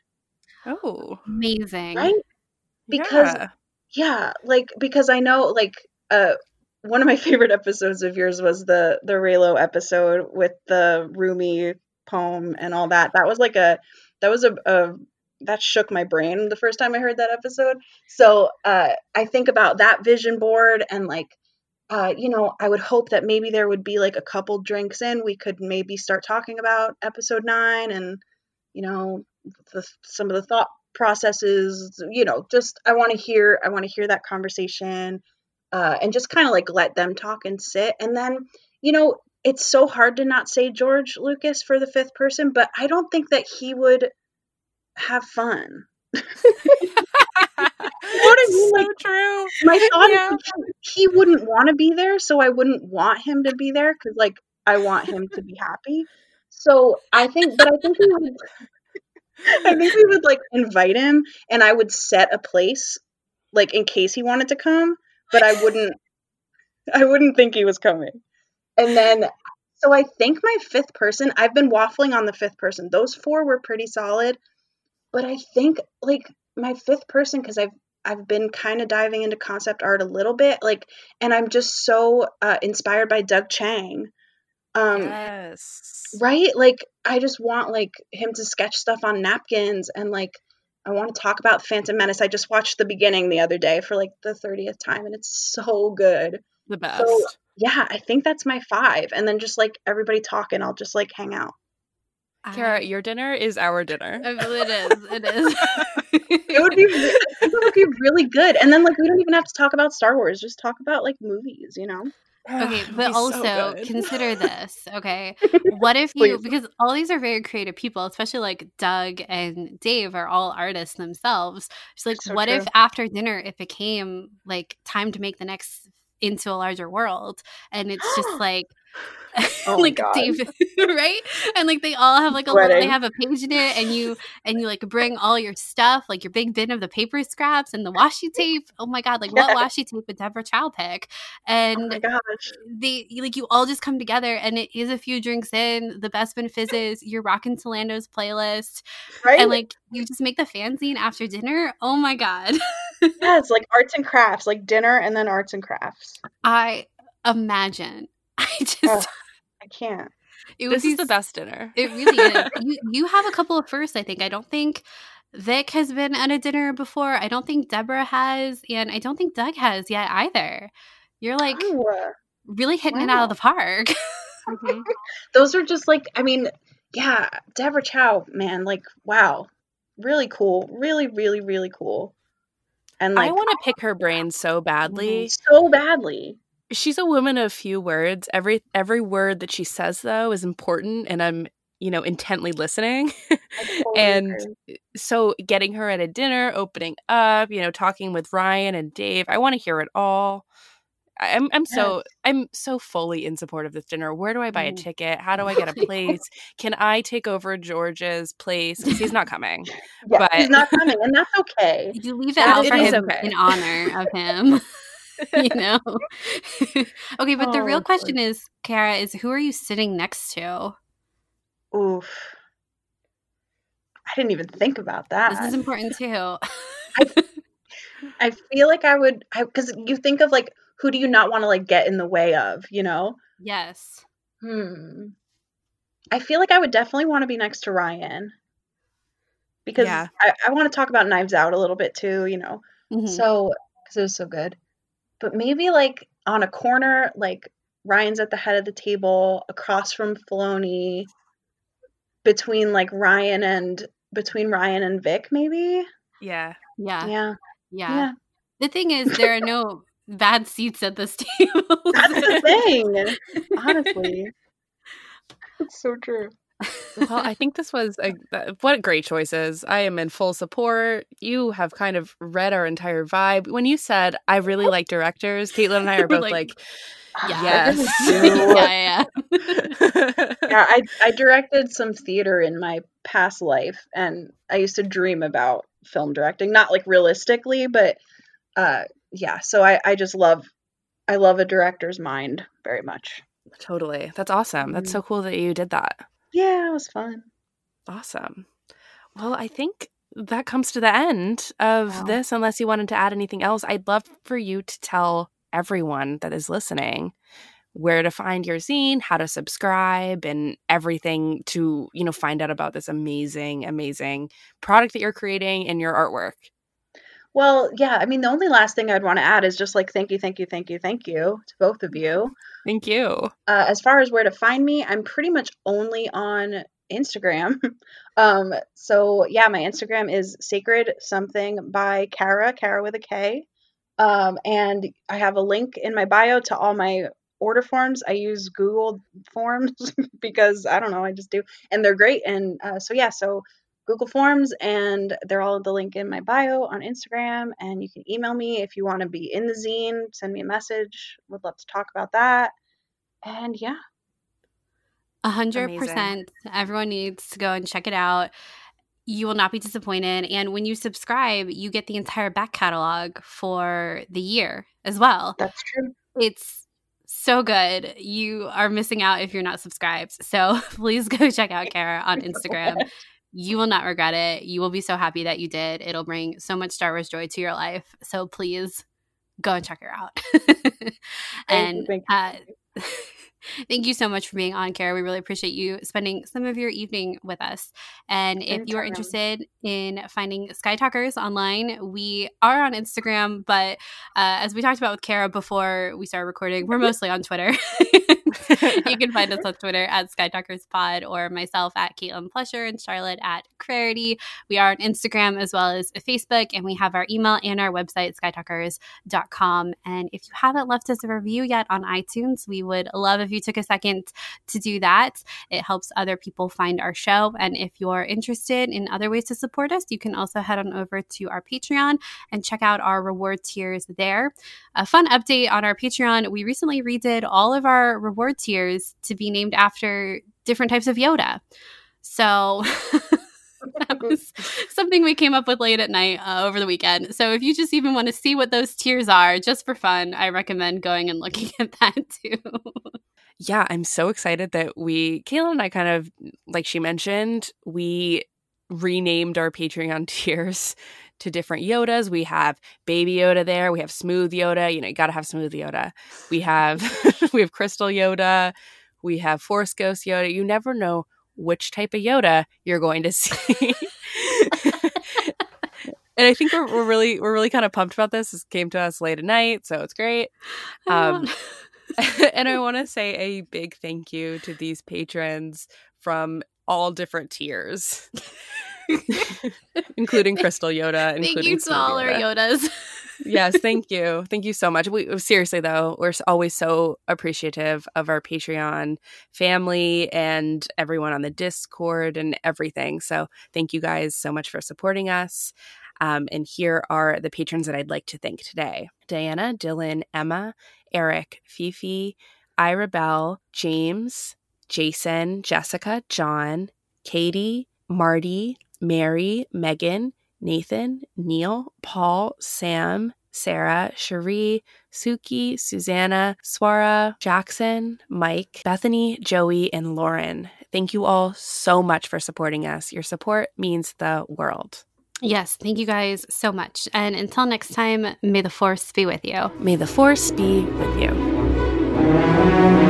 Oh, Amazing. right? Because yeah. yeah like because i know like uh one of my *laughs* favorite episodes of yours was the the Reylo episode with the rumi poem and all that. That was like a that was a, a that shook my brain the first time i heard that episode. So uh i think about that vision board and like uh you know i would hope that maybe there would be like a couple drinks in. We could maybe start talking about episode 9 and you know the, some of the thought processes you know just i want to hear i want to hear that conversation uh, and just kind of like let them talk and sit and then you know it's so hard to not say george lucas for the fifth person but i don't think that he would have fun *laughs* what I mean? *laughs* so Like- true. my thought Yeah. is he wouldn't want to be there so i wouldn't want him to be there because like i want him to be happy so i think but i think he would i think we would like invite him and i would set a place like in case he wanted to come but i wouldn't *laughs* i wouldn't think he was coming. And then so i think my fifth person i've been waffling on the fifth person. Those four were pretty solid but i think like my fifth person because i've i've been kind of diving into concept art a little bit like and i'm just so uh, inspired by doug chiang um yes. right like i just want like him to sketch stuff on napkins and like i want to talk about phantom menace i just watched the beginning the other day for like the 30th time and it's so good The best. so yeah i think that's my five and then just like everybody talking i'll just like hang out Kara, your dinner is our dinner. it is. It is. *laughs* it would be re- it would be really good and then like we don't even have to talk about star wars just talk about like movies you know Okay, *sighs* but be so also consider *laughs* this. Okay, what if you because all these are very creative people, especially like Doug and Dave are all artists themselves. It's like, So what if after dinner it became like time to make the next into a larger world, and it's just *gasps* like. *laughs* Oh like God. Dave, *laughs* right? And like they all have like a little, they have a page in it, and you and you like bring all your stuff, like your big bin of the paper scraps and the washi tape. Oh my god, like what washi tape would Deborah Chow pick? oh And gosh. they like you all just come together and it is a few drinks in the Bespin fizzes you're rocking to lando's playlist right? and like you just make the fanzine after dinner? Oh my god. Yeah it's like *laughs* arts and crafts like dinner and then arts and crafts. I imagine. I just i can't it would this be is the best dinner. it really is *laughs* you, you have a couple of firsts i think i don't think Vic has been at a dinner before. I don't think Deborah has, and I don't think Doug has yet either. You're like Oh, really hitting it out of the park. Mhm. those are just like i mean yeah deborah chow man like wow really cool really really really cool and like I want to pick her brain so badly. so badly She's a woman of few words. Every every word that she says though is important and I'm, you know, intently listening. And agree. so getting her at a dinner, opening up, you know, talking with Rian and Dave, I want to hear it all. I- I'm I'm so I'm so fully in support of this dinner. Where do I buy a Mm. ticket? How do I get a *laughs* place? Can I take over George's place? 'Cause he's not coming. yeah, but- he's not coming and that's okay You leave it That out for him okay. in honor of him. *laughs* you know. *laughs* okay, but the Oh, real question is, Kara, is who are you sitting next to? oof i didn't even think about that This is important too. *laughs* I feel like I would, because you think of like, who do you not want to like get in the way of, you know? yes. Hmm. I feel like I would definitely want to be next to Rian because Yeah. I, I want to talk about Knives Out a little bit too, you know? Mhm. So, because it was so good. But maybe like on a corner, like Rian's at the head of the table across from Filoni, between like Rian and between Ryan and Vic, maybe? Yeah. yeah, yeah. Yeah. Yeah. The thing is, there are no *laughs* bad seats at this table. That's the thing. *laughs* Honestly. It's so true. Well, I think this was a, what great choices. I am in full support. You have kind of read our entire vibe. When you said I really like directors, Caitlin and I *laughs* are both like, like yes, *laughs* yeah, yeah. *laughs* yeah, I I directed some theater in my past life, and I used to dream about film directing, not like realistically, but uh, yeah. So I I just love I love a director's mind very much. Totally, that's awesome. That's so mm-hmm. cool that you did that. Yeah, it was fun. Awesome. Well, I think that comes to the end of wow. this, unless you wanted to add anything else. I'd love for you to tell everyone that is listening where to find your zine, how to subscribe, and everything to, you know, find out about this amazing, amazing product that you're creating and your artwork. Well, yeah, I mean, the only last thing I'd want to add is just like thank you, thank you, thank you, thank you to both of you. Thank you. Uh, as far as where to find me, I'm pretty much only on Instagram. *laughs* um, so yeah, my Instagram is sacred something by Kara, Kara with a K. Um, and I have a link in my bio to all my order forms. I use Google Forms *laughs* because I don't know, I just do, and they're great. And uh, so yeah, so Google Forms, and they're all the link in my bio on Instagram. And you can email me if you want to be in the zine. Send me a message. Would love to talk about that. And yeah, a hundred percent. Everyone needs to go and check it out. You will not be disappointed. And when you subscribe, you get the entire back catalog for the year as well. That's true. It's so good. You are missing out if you're not subscribed. So *laughs* please go check out Kara on Instagram. You will not regret it. You will be so happy that you did. It'll bring so much Star Wars joy to your life. So please go and check her out. *laughs* and uh, *laughs* Thank you so much for being on, Kara. We really appreciate you spending some of your evening with us. And if you are interested in finding Sky Talkers online, we are on Instagram, but uh, as we talked about with Kara before we started recording, we're mostly on Twitter. *laughs* *laughs* you can find us *laughs* on Twitter at Sky Talkers Pod or myself at Caitlin Plusher and Charlotte at Clarity. We are on Instagram as well as Facebook, and we have our email and our website, skytalkers.com. And if you haven't left us a review yet on iTunes, we would love if you took a second to do that. It helps other people find our show. And if you're interested in other ways to support us, you can also head on over to our Patreon and check out our reward tiers there. A fun update on our Patreon we recently redid all of our reward tiers to be named after different types of Yoda. So. *laughs* that was something we came up with late at night uh, over the weekend. So if you just even want to see what those tiers are, just for fun, I recommend going and looking *laughs* at that too. yeah, I'm so excited that we, Kayla and I kind of, like she mentioned, we renamed our Patreon *laughs* tiers to different Yodas. We have Baby Yoda there. We have Smooth Yoda. You know, you got to have Smooth Yoda. We have *laughs* we have Crystal Yoda. We have Force Ghost Yoda. You never know which type of Yoda you're going to *laughs* see. and I think we're, we're really we're really kind of pumped about this. This came to us late at night, so it's great. Um, *laughs* and I want to say a big thank you to these patrons from all different tiers, *laughs* including Crystal Yoda. Thank you to all our Yodas. *laughs* yes, thank you. Thank you so much. We seriously though, we're always so appreciative of our Patreon family and everyone on the Discord and everything. So thank you guys so much for supporting us. Um, and here are the patrons that I'd like to thank today Diana, Dylan, Emma, Eric, Fifi, Ira Bell, James, Jason, Jessica, John, Katie, Marty, Mary, Megan, Nathan, Neil, Paul, Sam, Sarah, Cherie, Suki, Susanna, Swara, Jackson, Mike, Bethany, Joey, and Lauren. Thank you all so much for supporting us. Your support means the world. Yes, thank you guys so much. And until next time, may the force be with you. May the force be with you.